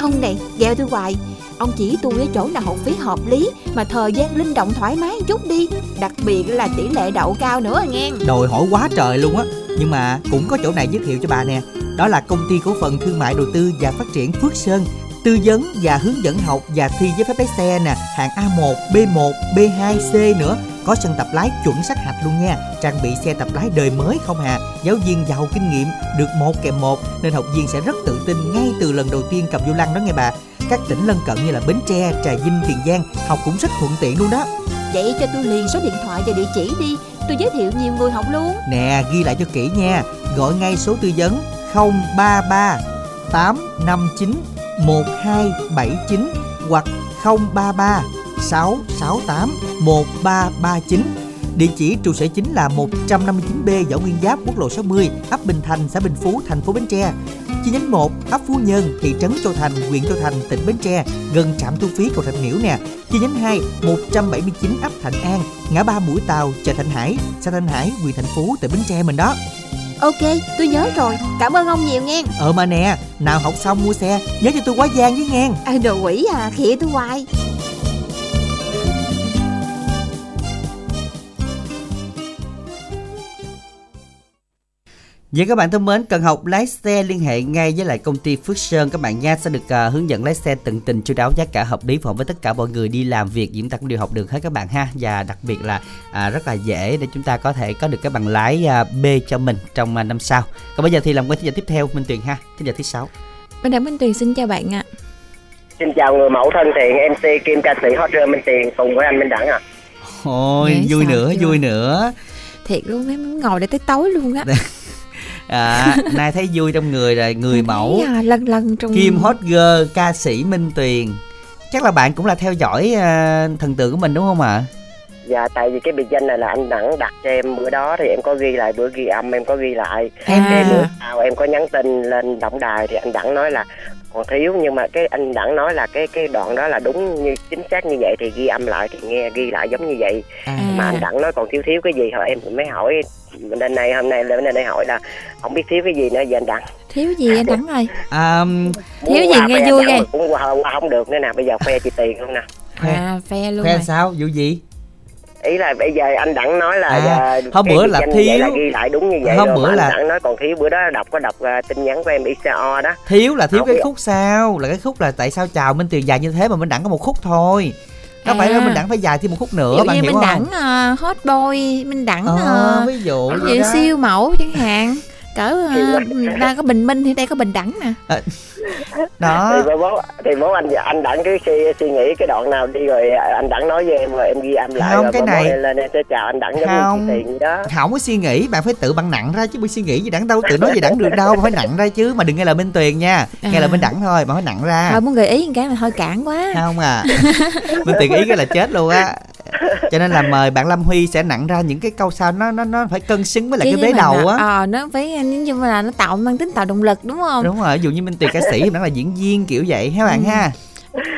Ông này gheo tôi hoài. Ông chỉ tôi ở chỗ nào học phí hợp lý Mà thời gian linh động thoải mái một chút đi. Đặc biệt là tỷ lệ đậu cao nữa à nghe. Đòi hỏi quá trời luôn á. Nhưng mà cũng có chỗ này giới thiệu cho bà nè. Đó là công ty cổ phần thương mại đầu tư và phát triển Phước Sơn. Tư vấn và hướng dẫn học và thi giấy phép lái xe nè. Hạng A1, B1, B2, C nữa. Có sân tập lái chuẩn sát hạch luôn nha. Trang bị xe tập lái đời mới không hà. Giáo viên giàu kinh nghiệm được một kèm một Nên học viên sẽ rất tự tin ngay từ lần đầu tiên cầm vô lăng đó nghe bà. Các tỉnh lân cận như là Bến Tre, Trà Vinh, Tiền Giang học cũng rất thuận tiện luôn đó. Vậy cho tôi liền số điện thoại và địa chỉ đi. Tôi giới thiệu nhiều người học luôn. Nè, ghi lại cho kỹ nha. Gọi ngay số tư vấn 033 859 1279 hoặc 033 668 1339. Địa chỉ trụ sở chính là 159B Võ Nguyên Giáp, quốc lộ 60, ấp Bình Thành, xã Bình Phú, thành phố Bến Tre. Chi nhánh 1, ấp Phú Nhân, thị trấn Châu Thành, huyện Châu Thành, tỉnh Bến Tre, gần trạm thu phí cầu Thạch Miễu nè. Chi nhánh 2, 179 ấp Thạnh An, ngã ba Mũi Tàu, chợ Thạnh Hải, xã Thạnh Hải, huyện Thành Phú, tỉnh Bến Tre mình đó. Ok tôi nhớ rồi. Cảm ơn ông nhiều nghe. Ờ mà nè, nào học xong mua xe, nhớ cho tôi quá giang với nghe. à, Đồ quỷ à khịa tôi hoài Vậy các bạn thân mến, cần học lái xe liên hệ ngay với lại công ty Phước Sơn các bạn nha sẽ được à, hướng dẫn lái xe tận tình chu đáo giá cả hợp lý phù hợp với tất cả mọi người đi làm việc chúng ta cũng đều học được hết các bạn ha và đặc biệt là à, rất là dễ để chúng ta có thể có được cái bằng lái à, B cho mình trong à, năm sau. Còn bây giờ thì làm quen thính giả tiếp theo Minh Tuyền ha, thính giả thứ sáu. Minh Đặng Minh Tuyền xin chào bạn ạ. Xin chào người mẫu thân thiện MC Kim ca sĩ Hot Girl Minh Tiền cùng với anh Minh Đẳng ạ. Ôi Dễ vui nữa, chưa? vui nữa. Thiệt luôn em muốn ngồi để tới tối luôn á. <laughs> À, nay thấy vui trong người rồi, người mẫu à, lần lần trong Kim Hot Girl, ca sĩ Minh Tuyền. Chắc là bạn cũng là theo dõi à, thần tượng của mình đúng không ạ? Dạ tại vì cái biệt danh này là anh Đẳng đặt cho em bữa đó thì em có ghi lại bữa ghi âm em có ghi lại. Em- Cái bữa À. sau em có nhắn tin lên tổng đài thì anh Đẳng nói là còn thiếu nhưng mà cái anh Đẳng nói là cái cái đoạn đó là đúng như chính xác như vậy thì ghi âm lại thì nghe ghi lại giống như vậy. À. Mà anh Đẳng nói còn thiếu thiếu cái gì hả em mới hỏi bên đây hôm nay lên đây hỏi là không biết thiếu cái gì nữa giờ anh Đẳng. Thiếu gì anh Đẳng ơi? À, Thiếu gì nghe khoe vui ghê. Cũng qua, qua không được nữa nè bây giờ khoe chị tiền không nè. À phe luôn khoe rồi. sao? Vụ gì? Ý là bây giờ anh đặng nói là À, à, hôm bữa là vậy thiếu. là ghi lại đúng như vậy Hôm bữa là- anh đặng nói còn thiếu bữa đó đọc có đọc à, tin nhắn của em ICO đó Thiếu là thiếu Không cái biết. khúc sau Là cái khúc là tại sao chào Minh Tuyền dài như thế mà Minh Đẳng có một khúc thôi Có phải À. là Minh Đẳng phải dài thêm một khúc nữa Ví dụ bạn như hiểu Minh không? Đẳng à, hot boy, Minh Đẳng Ờ, à, ví dụ ví vậy dụ đó. siêu mẫu chẳng hạn. Cỡ đang có Bình Minh thì đây có Bình Đẳng nè. Đó thì bố thì bố anh anh đặng cứ suy, suy nghĩ cái đoạn nào đi rồi anh đặng nói với em rồi em ghi âm lại Không, rồi cái này- em lên em sẽ chào anh đặng như Không. tiền đó không có suy nghĩ bạn phải tự bằng nặng ra chứ bị suy nghĩ gì đẳng đâu tự nói gì đẳng được đâu bạn phải nặng ra chứ mà đừng nghe lời minh tuyền nha nghe À. lời minh đẳng thôi bạn phải nặng ra Thôi muốn gợi ý một cái mà hơi cản quá. không à <laughs> minh tuyền ý cái là chết luôn á cho nên là mời bạn lâm huy sẽ nặng ra những cái câu sau nó nó nó phải cân xứng với lại Chứ cái vế đầu á Ờ nó phải như là nó tạo mang tính tạo động lực đúng không? đúng rồi ví dụ như minh tuyền ca sĩ nó là diễn viên kiểu vậy ha bạn Ừ. ha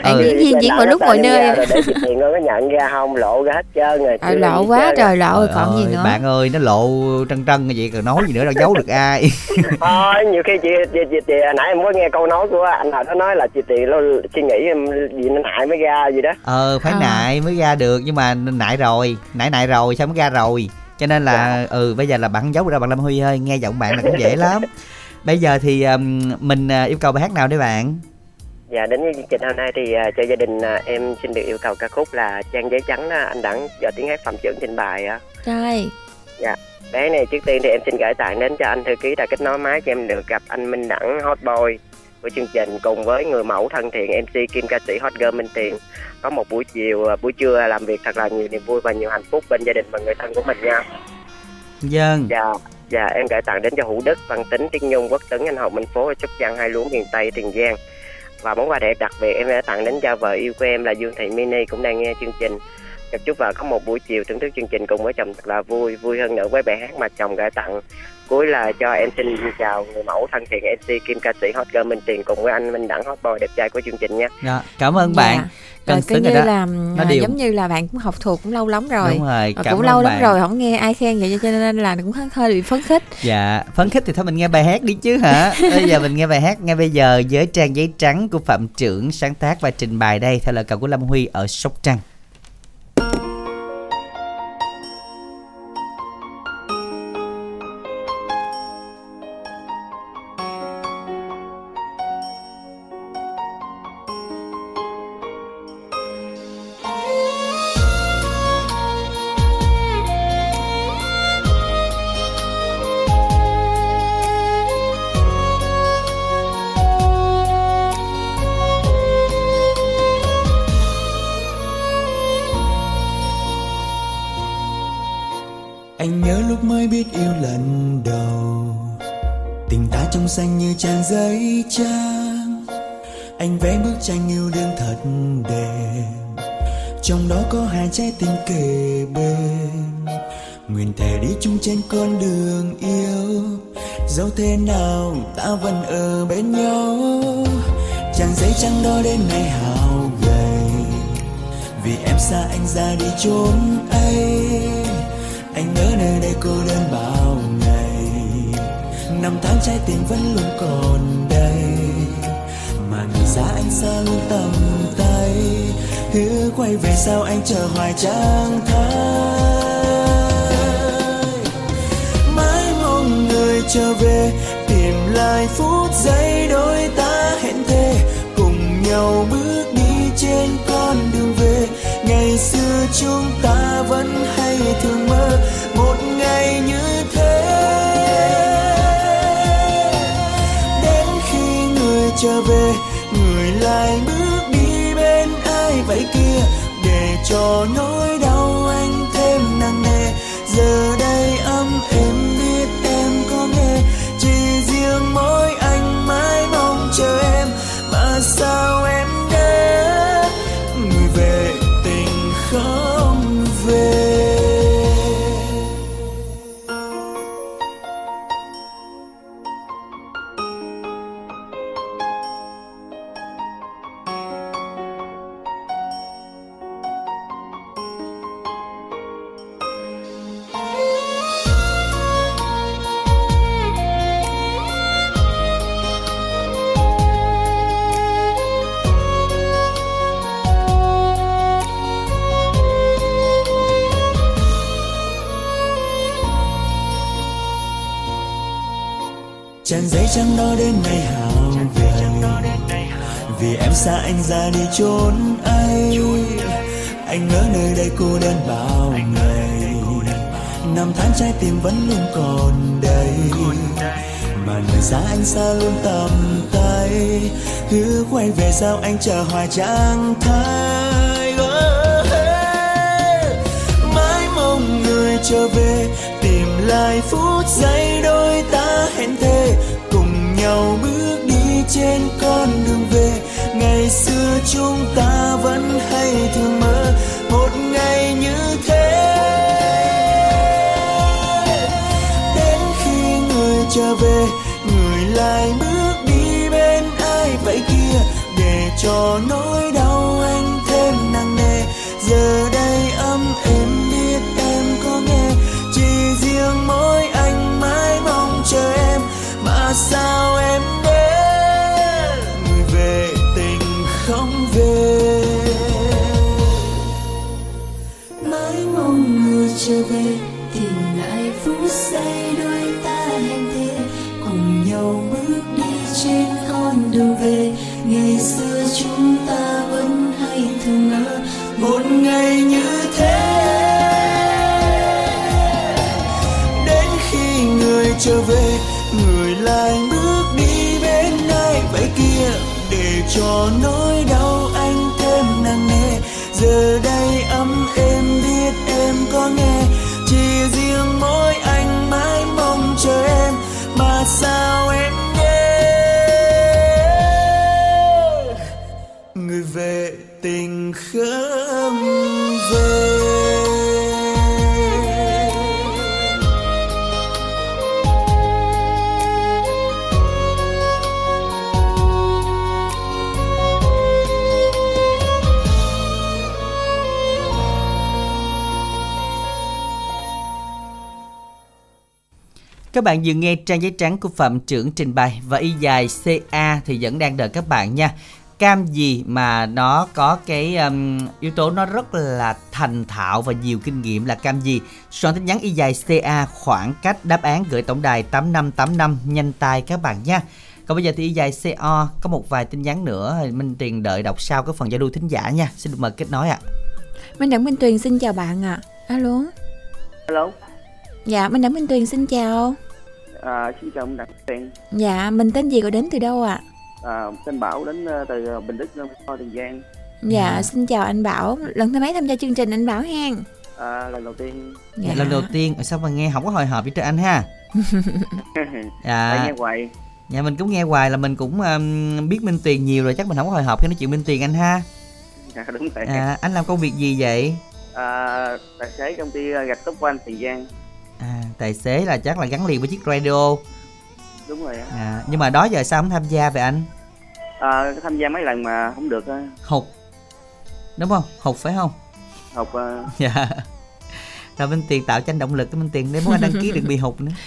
Bạn Ừ. diễn viên diễn mọi lúc mọi nơi. chị tiền nó có nhận ra không lộ ra hết trơn rồi Ờ, chưa lộ quá trời lộ rồi còn gì nữa. bạn ơi nó lộ trân trân như vậy còn nói gì nữa đâu giấu được ai <laughs> thôi nhiều khi chị, chị, chị, chị nãy em có nghe câu nói của anh nào đó nói là chị tiền nó suy nghĩ em gì nó hại mới ra gì đó ờ phải À. nại mới ra được nhưng mà nại rồi nại nại rồi sao mới ra rồi cho nên là ừ bây giờ là bạn giấu ra bạn lâm huy ơi nghe giọng bạn là cũng dễ lắm bây giờ thì um, mình uh, yêu cầu bài hát nào đấy bạn Dạ đến với chương trình hôm nay thì à, cho gia đình à, em xin được yêu cầu ca khúc là Trang giấy trắng đó, anh Đẳng do tiếng hát phạm trưởng trình bày á. Trời. Bé này trước tiên thì em xin gửi tặng đến cho anh thư ký đã kết nối máy cho em được gặp anh Minh Đẳng Hot Boy của chương trình cùng với người mẫu thân thiện MC Kim ca sĩ Hot Girl Minh Tiền có một buổi chiều à, buổi trưa làm việc thật là nhiều niềm vui và nhiều hạnh phúc bên gia đình và người thân của mình nha. dân Dạ, dạ em gửi tặng đến cho Hữu Đức, Văn Tính, Tiết Nhung, Quốc Tấn, Anh Hồng, Minh Phố, Trúc Giang, hai luống miền Tây, Tiền Giang. Và món quà đẹp đặc biệt em đã tặng đến cho vợ yêu của em là Dương Thị Mini, cũng đang nghe chương trình. Chúc chúc vợ có một buổi chiều thưởng thức chương trình cùng với chồng thật là vui, vui hơn nữa với bài hát mà chồng gửi tặng. Cuối là cho em xin chào người mẫu thân thiện MC Kim ca sĩ Hot Girl Minh Tiền cùng với anh Minh Đẳng Hot Boy đẹp trai của chương trình nha. Dạ, cảm ơn bạn Dạ. Cân Rồi xứng như đó là Nó à, đều. giống như là bạn cũng học thuộc cũng lâu lắm rồi. đúng rồi cảm cũng lâu lắm bạn. rồi không nghe ai khen vậy cho nên là cũng hơi- hơi bị phấn khích. Dạ, phấn khích thì thôi mình nghe bài hát đi chứ hả? Bây giờ mình nghe bài hát ngay bây giờ với trang giấy trắng của Phạm Trưởng sáng tác và trình bày đây theo lời cầu của Lâm Huy ở Sóc Trăng. Giấy trắng đó đến ngày hào về vì em xa anh ra đi trốn ấy. Anh ngỡ nơi đây cô đơn bao ngày. Năm tháng trái tim vẫn luôn còn đây mà người xa anh xa luôn tầm tay. Cứ quay về sao anh chờ hoài chẳng thấy mãi mong người trở về, tìm lại phút giây đôi ta hẹn thề nhau bước đi trên con đường về. Ngày xưa chúng ta vẫn hay thường mơ một ngày như thế. Đến khi người trở về, người lại bước đi bên ai vậy kia để cho nỗi Các bạn vừa nghe trang giấy trắng của Phạm trưởng trình bày và y dài CA thì vẫn đang đợi các bạn nha. Cam gì mà nó có cái um, yếu tố nó rất là thành thạo và nhiều kinh nghiệm là cam gì? Soạn tin nhắn y dài CA khoảng cách đáp án gửi tổng đài 8585 nhanh tay các bạn nha. Còn bây giờ thì y dài CO có một vài tin nhắn nữa Minh Tiền đợi đọc sau cái phần giao lưu thính giả nha. Xin được mời kết nối ạ. Minh Đặng Minh Tuyền xin chào bạn ạ. Alo. Alo, Dạ, Minh Đặng Minh Tuyền xin chào. à, xin chào ông Đặng Tiền. Dạ, mình tên gì gọi đến từ đâu ạ? À, tên Bảo đến ờ, từ ờ, Bình Đức Tiền Giang. Dạ, xin chào anh Bảo. Lần thứ mấy tham gia chương trình anh Bảo hen? À, lần đầu tiên Dạ. Lần đầu tiên sao mà nghe không có hồi hộp với trời anh ha. <laughs> Dạ. nghe hoài. Dạ mình cũng nghe hoài là mình cũng um, biết Minh Tuyền nhiều rồi chắc mình không có hồi hộp khi nói chuyện Minh Tuyền anh ha. <laughs> dạ đúng rồi À, anh làm công việc gì vậy? à, tài xế công ty à, gạch tốc quanh tiền giang À, tài xế là chắc là gắn liền với chiếc radio. đúng rồi. À, nhưng mà đó giờ sao không tham gia vậy anh? à, tham gia mấy lần mà không được á. Hụt. Đúng không? Hụt phải không? học à, <laughs> Dạ. Rồi Minh Tuyền tạo cho anh động lực cái Minh Tuyền để muốn anh đăng ký đừng bị hụt nữa. <laughs>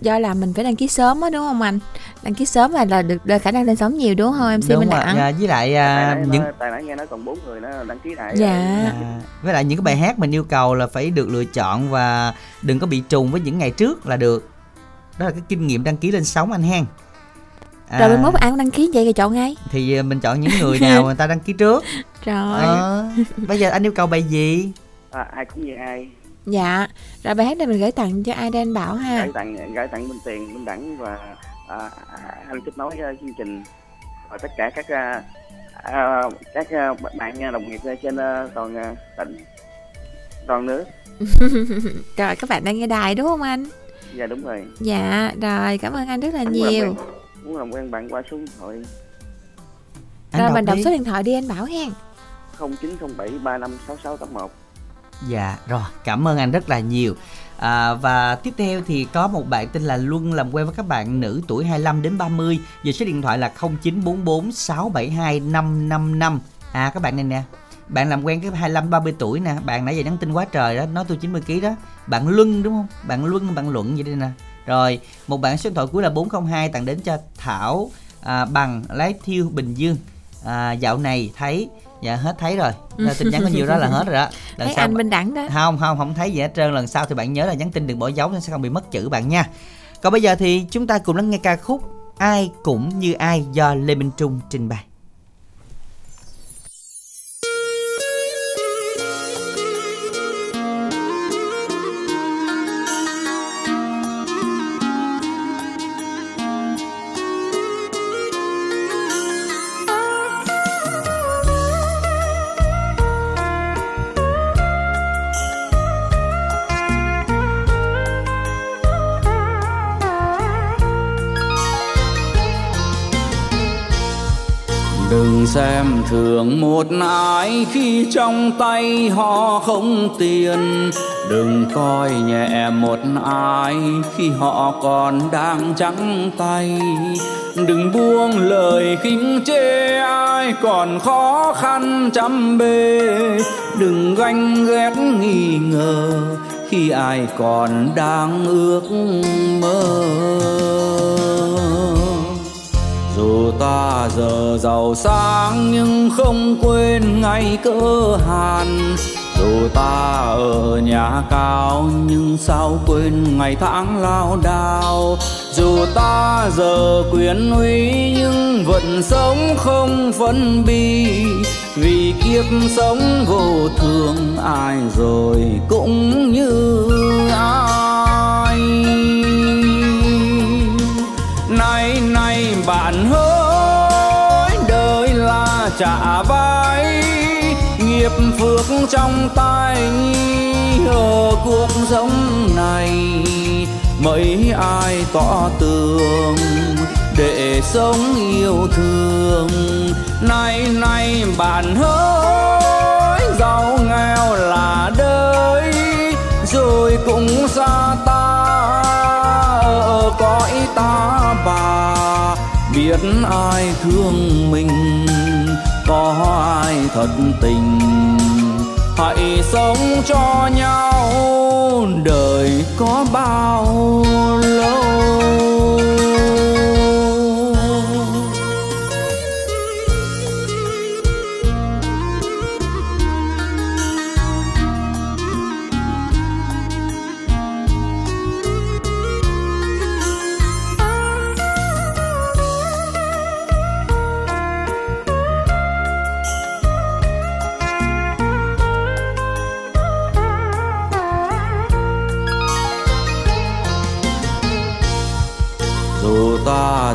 do là mình phải đăng ký sớm á đúng không anh? Đăng ký sớm là, là được được khả năng lên sóng nhiều đúng không? MC Đúng Minh rồi. Đặng. Dạ, với lại à, những tài nãy nghe nói còn bốn người nó đăng ký lại. Dạ. À, với lại những cái bài hát mình yêu cầu là phải được lựa chọn và đừng có bị trùng với những ngày trước là được. Đó là cái kinh nghiệm đăng ký lên sóng anh hen À, rồi bên mốt ai cũng đăng ký vậy thì chọn ngay thì à, mình chọn những người nào người ta đăng ký trước. <laughs> Rồi. Ờ, bây giờ anh yêu cầu bài gì? À, ai cũng như ai dạ rồi bài hát này mình gửi tặng cho ai anh bảo ha? Gửi tặng gửi tặng minh tiền minh đẳng và à, anh kết nối uh, chương trình. Và tất cả các à, à, các à, bạn đồng nghiệp trên toàn à, tỉnh toàn nước. <laughs> Rồi các bạn đang nghe đài đúng không anh? Dạ đúng rồi. Dạ rồi cảm ơn anh rất là Muốn làm nhiều. Quen- muốn làm quen bạn qua số điện thoại. Anh rồi đọc mình đọc đi. số điện thoại đi anh bảo hen. 0907 356681 Dạ rồi. Cảm ơn anh rất là nhiều. À, Và tiếp theo thì có một bạn tên là Luân làm quen với các bạn nữ tuổi 25 đến 30 Giờ số điện thoại là 0944 672 555 À các bạn này nè Bạn làm quen cái 25 30 tuổi nè. Bạn nãy giờ nhắn tin quá trời đó Nói tôi 90kg đó. Bạn Luân đúng không? Bạn Luân bạn Luận vậy đây nè. Rồi một bạn số điện thoại cuối là 402 Tặng đến cho Thảo à, Bằng Lái Thiêu Bình Dương. À, Dạo này thấy Dạ hết thấy rồi. Là tin nhắn có nhiều đó là hết rồi đó. <laughs> Lần thấy sau anh Minh Đẳng đó. Không không không thấy gì hết trơn. Lần sau thì bạn nhớ là nhắn tin đừng bỏ dấu sẽ không bị mất chữ bạn nha. Còn bây giờ thì chúng ta cùng lắng nghe ca khúc ai cũng như ai do lê minh trung trình bày thường một ai khi trong tay họ không tiền. Đừng coi nhẹ một ai khi họ còn đang trắng tay. Đừng buông lời khinh chê ai còn khó khăn chăm bê Đừng ganh ghét nghi ngờ khi ai còn đang ước mơ ta giờ giàu sang nhưng không quên ngày cơ hàn. Dù ta ở nhà cao nhưng sao quên ngày tháng lao đao. Dù ta giờ quyền uy nhưng vẫn sống không phân bi. Vì kiếp sống vô thường ai rồi cũng như ai. Nay này bạn hơn trả vai, nghiệp phước trong tay ở cuộc sống này mấy ai tỏ tường để sống yêu thương. Nay nay bạn hỡi giàu nghèo là đời rồi cũng xa ta, ở cõi ta bà, biết ai thương mình có ai thật tình. Hãy sống cho nhau đời có bao lâu?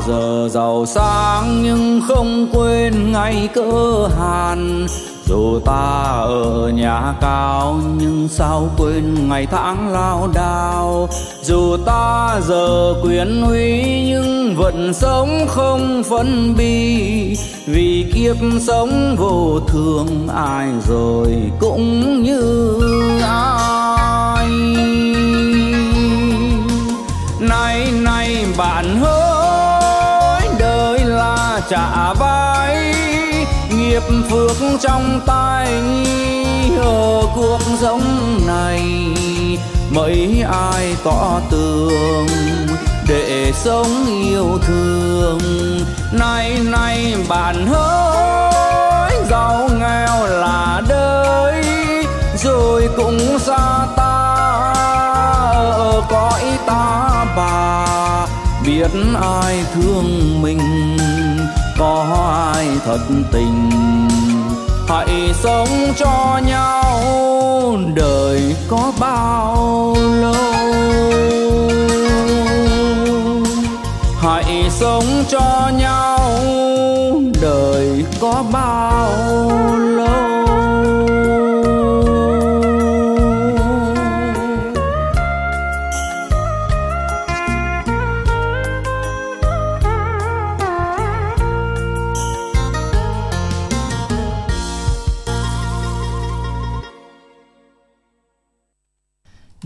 Giờ giàu sang nhưng không quên ngày cơ hàn. Dù ta ở nhà cao nhưng sao quên ngày tháng lao đao. Dù ta giờ quyền uy nhưng vẫn sống không phân bi. Vì kiếp sống vô thường ai rồi cũng như ai. Nay này bạn hỡi trả vai, nghiệp phước trong tay ở cuộc sống này, mấy ai tỏ tường để sống yêu thương. Nay nay bạn hỡi giàu nghèo là đời rồi cũng xa ta, ở cõi ta bà, biết ai thương mình có ai thật tình. Hãy sống cho nhau, đời có bao lâu? Hãy sống cho nhau, đời có bao lâu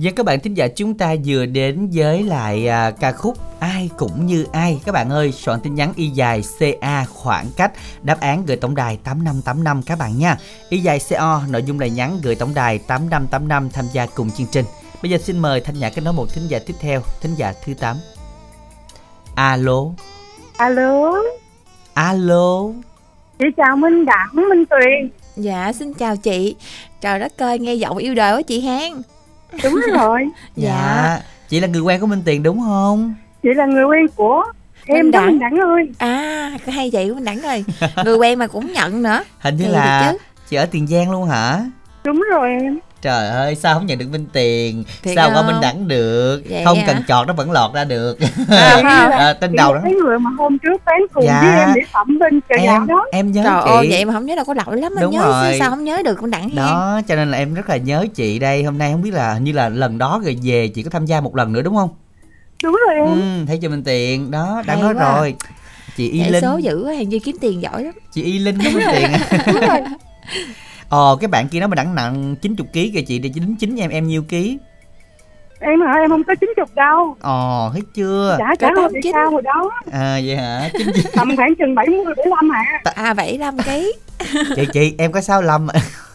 Và các bạn thính giả chúng ta vừa đến với lại à, ca khúc Ai cũng như ai. Các bạn ơi soạn tin nhắn y dài CA khoảng cách Đáp án gửi tổng đài 8585 các bạn nha. Y dài CO nội dung lời nhắn gửi tổng đài 8585 tham gia cùng chương trình. Bây giờ xin mời Thanh Nhã kết nối một thính giả tiếp theo Thính giả thứ 8 Alo. Alo, Alo. Chị chào Minh Đẳng, Minh Tuyền. Dạ xin chào chị. Trời đất ơi nghe giọng yêu đời quá chị Hán Đúng rồi, <laughs> Dạ Chị là người quen của Minh Tiền đúng không? chị là người quen của em Đẳng. Minh Đẳng ơi. À có hay vậy Minh Đẳng rồi Người quen mà cũng nhận nữa Hình như Kỳ là chị ở Tiền Giang luôn hả? Đúng rồi em. Trời ơi sao không nhận được Minh Tiền Thiệt Sao qua không? Minh Đẳng được Vậy Không hả? cần chọt nó vẫn lọt ra được À, <laughs> à, Tên đầu đó Cái người mà hôm trước bán cùng Dạ. với em để phẩm bên chợ Em- đó. em nhớ Trời chị. ơi vậy mà không nhớ đâu có lỗi lắm Anh Đúng nhớ rồi. sao không nhớ được Minh Đẳng Đó cho nên là em rất là nhớ chị đây Hôm nay không biết là như là lần đó rồi về Chị có tham gia một lần nữa đúng không Đúng rồi em. ừ, Thấy cho Minh Tiền Đó đã Hay nói quá à. rồi Chị Y Linh số dữ Hàng Duy kiếm tiền giỏi lắm Chị Y Linh <laughs> đúng Minh <laughs> Tiền Ồ cái bạn kia nó mà đẳng nặng 90 kg kìa chị Để chị đính chính em em nhiêu ký? Em hả, em không có 90 đâu. Ồ thấy chưa? Trả trả hơi bị cao rồi đó. À vậy hả? Tầm khoảng chừng 70 75 hả? À 75 ký. Chị chị em có sáu lăm <laughs>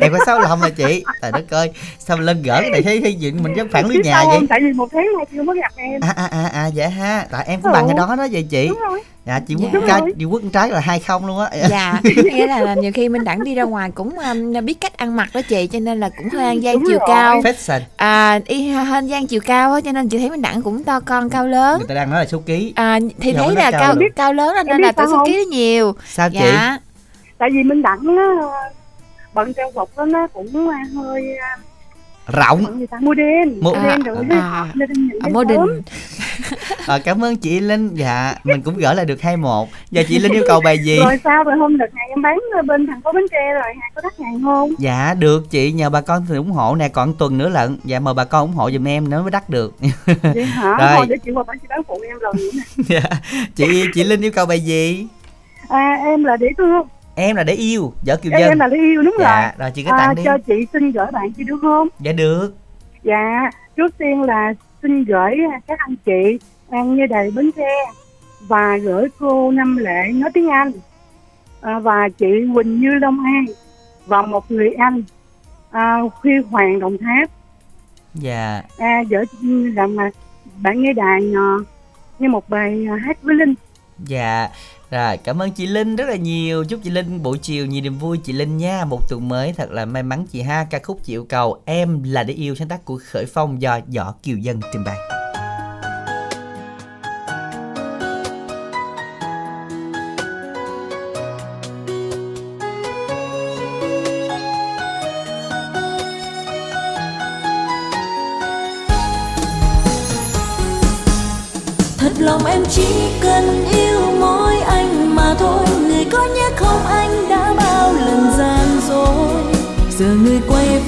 em có sáu lăm mà chị? Trời đất ơi sao mà lên gỡ cái này thấy thấy chuyện mình giống phản lưới nhà vậy? Tại vì một tháng nay chưa có gặp em. à à à à dạ ha. Tại em cũng bằng cái đó đó vậy chị. Đúng rồi. dạ chị quất Dạ. trái chị một trái là hai không luôn á. Dạ Nghĩa là, là nhiều khi Minh Đẳng đi ra ngoài cũng um, biết cách ăn mặc đó chị Cho nên là cũng hơi ăn gian Đúng chiều rồi. cao. Fashion. À y hơi ăn gian chiều cao á Cho nên chị thấy Minh Đẳng cũng to con cao lớn. Người ta đang nói là số ký. À thì thấy là cao cao cao lớn nên là tôi số ký nhiều. Sao chị? Dạ Tại vì Minh Đẳng á, bận trang phục đó nó cũng hơi rộng mua đen Mua- mua đen rồi nó à, à, cái mua đình. à, cảm ơn chị Linh. Dạ mình cũng gỡ lại được hai một. Giờ chị Linh yêu cầu bài gì? Rồi sao? Rồi hôm đợt này em bán bên thành phố Bến Tre rồi. Hàng có đắt hàng không? Dạ được chị. Nhờ bà con thì ủng hộ nè. Còn tuần nữa lận. Dạ mời bà con ủng hộ giùm em nữa mới đắt được. Vậy hả? <laughs> Rồi. thôi để chị qua bán chị bán phụ em nè <laughs> dạ. Chị chị Linh yêu cầu bài gì? À, em là để thương em là để yêu vợ kiều em, dân. em là để yêu đúng dạ rồi. rồi chị cứ à, tặng đi. cho chị xin gửi bạn chị được không? Dạ được. Dạ trước tiên là xin gửi các anh chị ăn như đầy Bến Tre và gửi cô Năm Lệ nói tiếng Anh. À, và chị Quỳnh Như Long An và một người anh à, Huy Hoàng Đồng Tháp. Dạ. À, gửi làm bạn nghe đài nhỏ như một bài à, hát với Linh. Dạ rồi, cảm ơn chị Linh rất là nhiều. Chúc chị Linh buổi chiều nhiều niềm vui, chị Linh nha. Một tuần mới, thật là may mắn chị ha. Ca khúc chị yêu cầu, Em là để yêu sáng tác của Khởi Phong Do Võ Kiều Dân trình bày.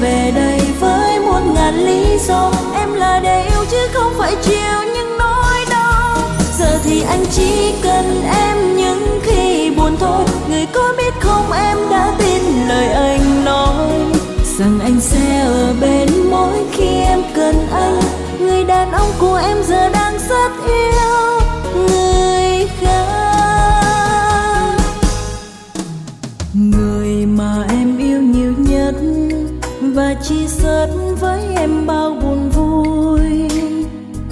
Về đây với muôn ngàn lý do. Em là để yêu chứ không phải chiều những nỗi đau. Giờ thì anh chỉ cần em những khi buồn thôi. Người có biết không em đã tin lời anh nói rằng anh sẽ ở bên mỗi khi em cần anh. Người đàn ông của em giờ đang rất yêu. Và với em bao buồn vui.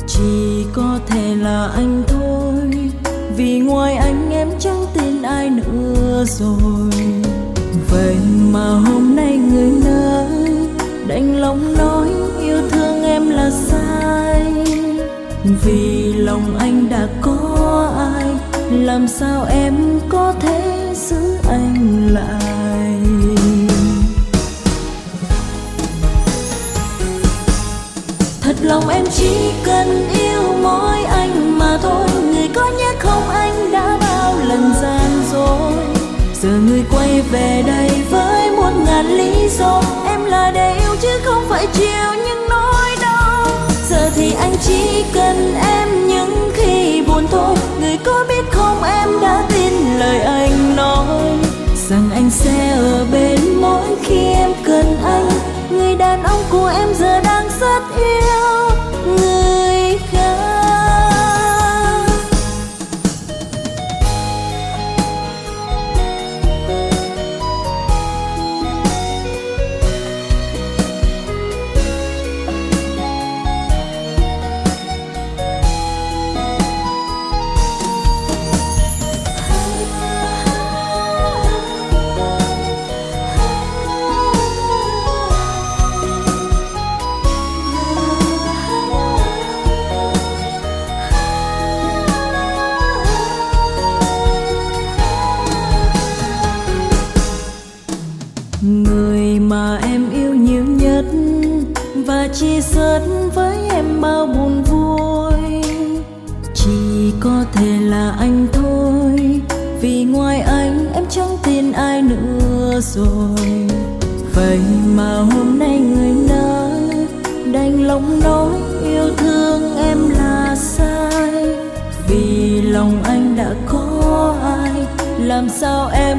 Chỉ có thể là anh thôi, vì ngoài anh em chẳng tin ai nữa rồi. Vậy mà hôm nay người nơi đành lòng nói yêu thương em là sai. Vì lòng anh đã có ai, làm sao em có thể giữ anh lại? Chỉ cần yêu mỗi anh mà thôi. Người có nhớ không anh đã bao lần gian dối? Giờ người quay về đây với muôn ngàn lý do. Em là để yêu chứ không phải chiều những nỗi đau. Giờ thì anh chỉ cần em những khi buồn thôi. Người có biết không em đã tin lời anh nói? Rằng anh sẽ ở bên mỗi khi em cần anh. Người đàn ông của em giờ đang rất yêu rồi. Vậy mà hôm nay người nỡ đành lòng nói yêu thương em là sai. Vì lòng anh đã có ai, làm sao em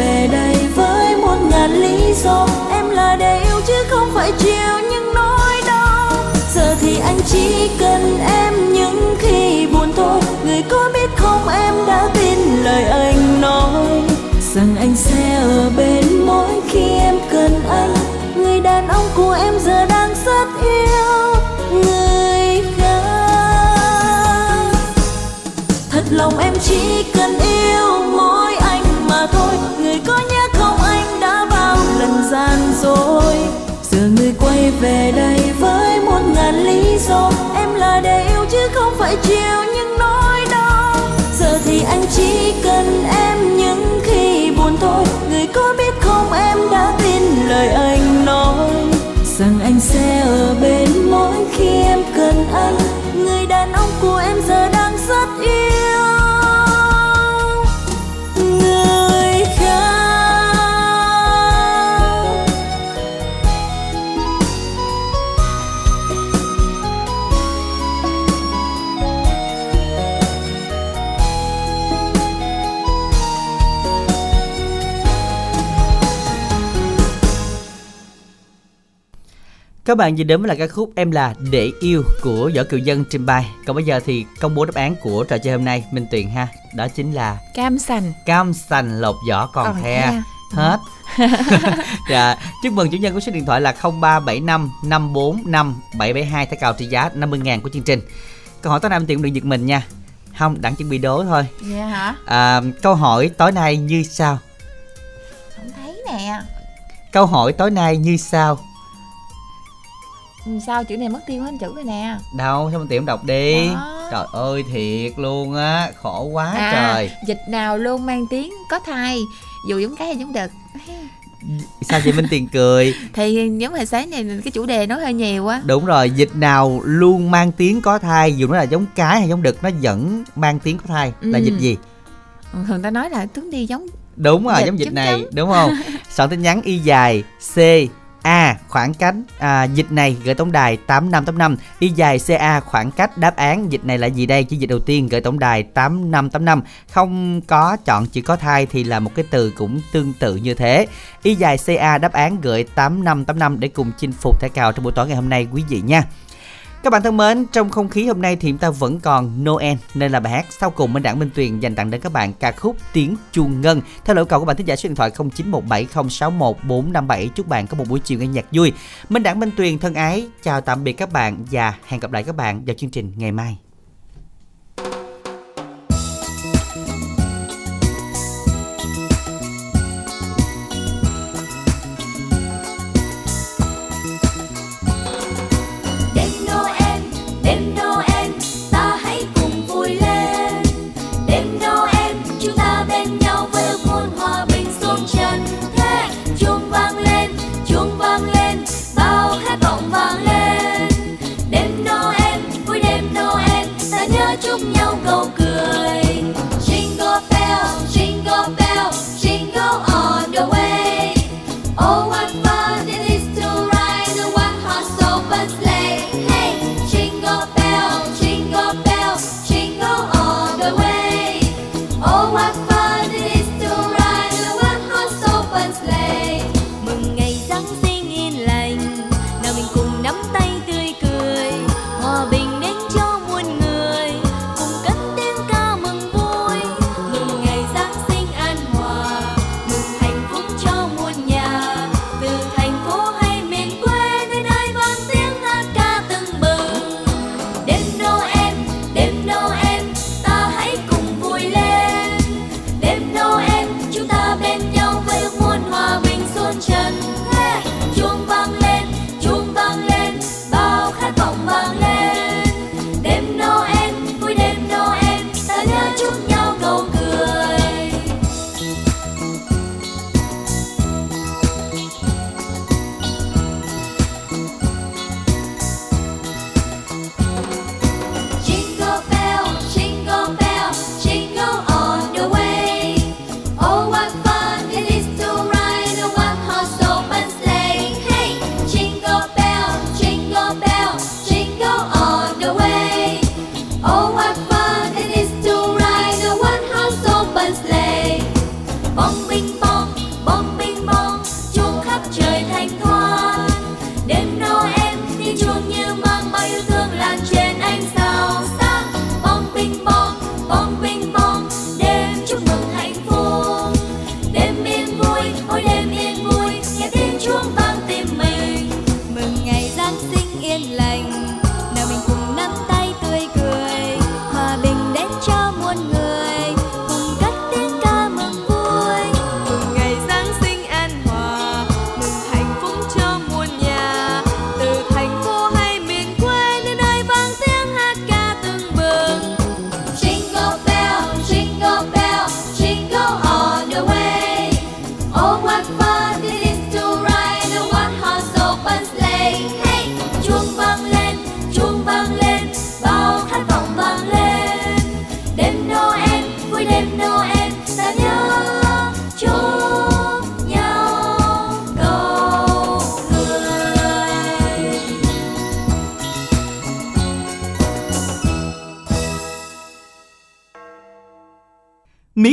về đây với một ngàn lý do. Em là để yêu chứ không phải chiều những nỗi đau. Giờ thì anh chỉ cần em những khi buồn thôi. Người có biết không em đã tin lời anh nói rằng anh sẽ ở bên mỗi khi em cần anh. Người đàn ông của em giờ đang rất yêu người khác. Thật lòng em chỉ cần yêu về đây với muôn ngàn lý do. Em là để yêu chứ không phải chiều những nỗi đau. Giờ thì anh chỉ cần em những khi buồn thôi. Người có biết không em đã tin lời anh nói rằng anh sẽ ở bên mỗi khi em cần anh. Người đàn ông của em giờ Các bạn vừa đến với là ca khúc Em là Để Yêu của Võ Kiều Dân trình bày Còn bây giờ thì công bố đáp án của trò chơi hôm nay Minh Tuyền ha. Đó chính là cam sành. Cam sành lột vỏ còn, Còn the. the. Hết. <laughs> Dạ, chúc mừng chủ nhân của số điện thoại là 0375 545 772 thẻ cào trị giá 50 ngàn của chương trình. Câu hỏi tối nay Minh Tuyền đừng giật mình nha. Không, đặng chuẩn bị đố thôi. Dạ hả? à, Câu hỏi tối nay như sau. Không thấy nè. Câu hỏi tối nay như sau sao chữ này mất tiêu hết chữ rồi nè? Đâu sao mình tiệm đọc đi? Đó. trời ơi thiệt luôn á khổ quá à, trời. dịch nào luôn mang tiếng có thai dù giống cái hay giống đực. Sao chị minh tiền cười? <laughs> Thì giống hồi sáng này cái chủ đề nó hơi nhiều quá đúng rồi dịch nào luôn mang tiếng có thai dù nó là giống cái hay giống đực nó vẫn mang tiếng có thai. Là Ừ. dịch gì? Thường ta nói là tướng đi giống đúng rồi Dịch giống dịch này chấm. đúng không? <laughs> Soạn tin nhắn y dài c A khoảng cách à, dịch này gửi tổng đài 8585 y dài CA khoảng cách đáp án dịch này là gì đây? Chữ dịch đầu tiên gửi tổng đài 8585 không có chọn chữ có thai thì là một cái từ cũng tương tự như thế. Y dài CA đáp án gửi 8585 để cùng chinh phục thẻ cào trong buổi tối ngày hôm nay quý vị nha các bạn thân mến, trong không khí hôm nay thì chúng ta vẫn còn Noel nên là bài hát sau cùng Minh Đảng Minh Tuyền dành tặng đến các bạn ca khúc Tiếng chuông ngân. Theo lời cầu của bạn thính giả số điện thoại 0917061457 chúc bạn có một buổi chiều nghe nhạc vui. Minh Đảng Minh Tuyền thân ái chào tạm biệt các bạn và hẹn gặp lại các bạn vào chương trình ngày mai.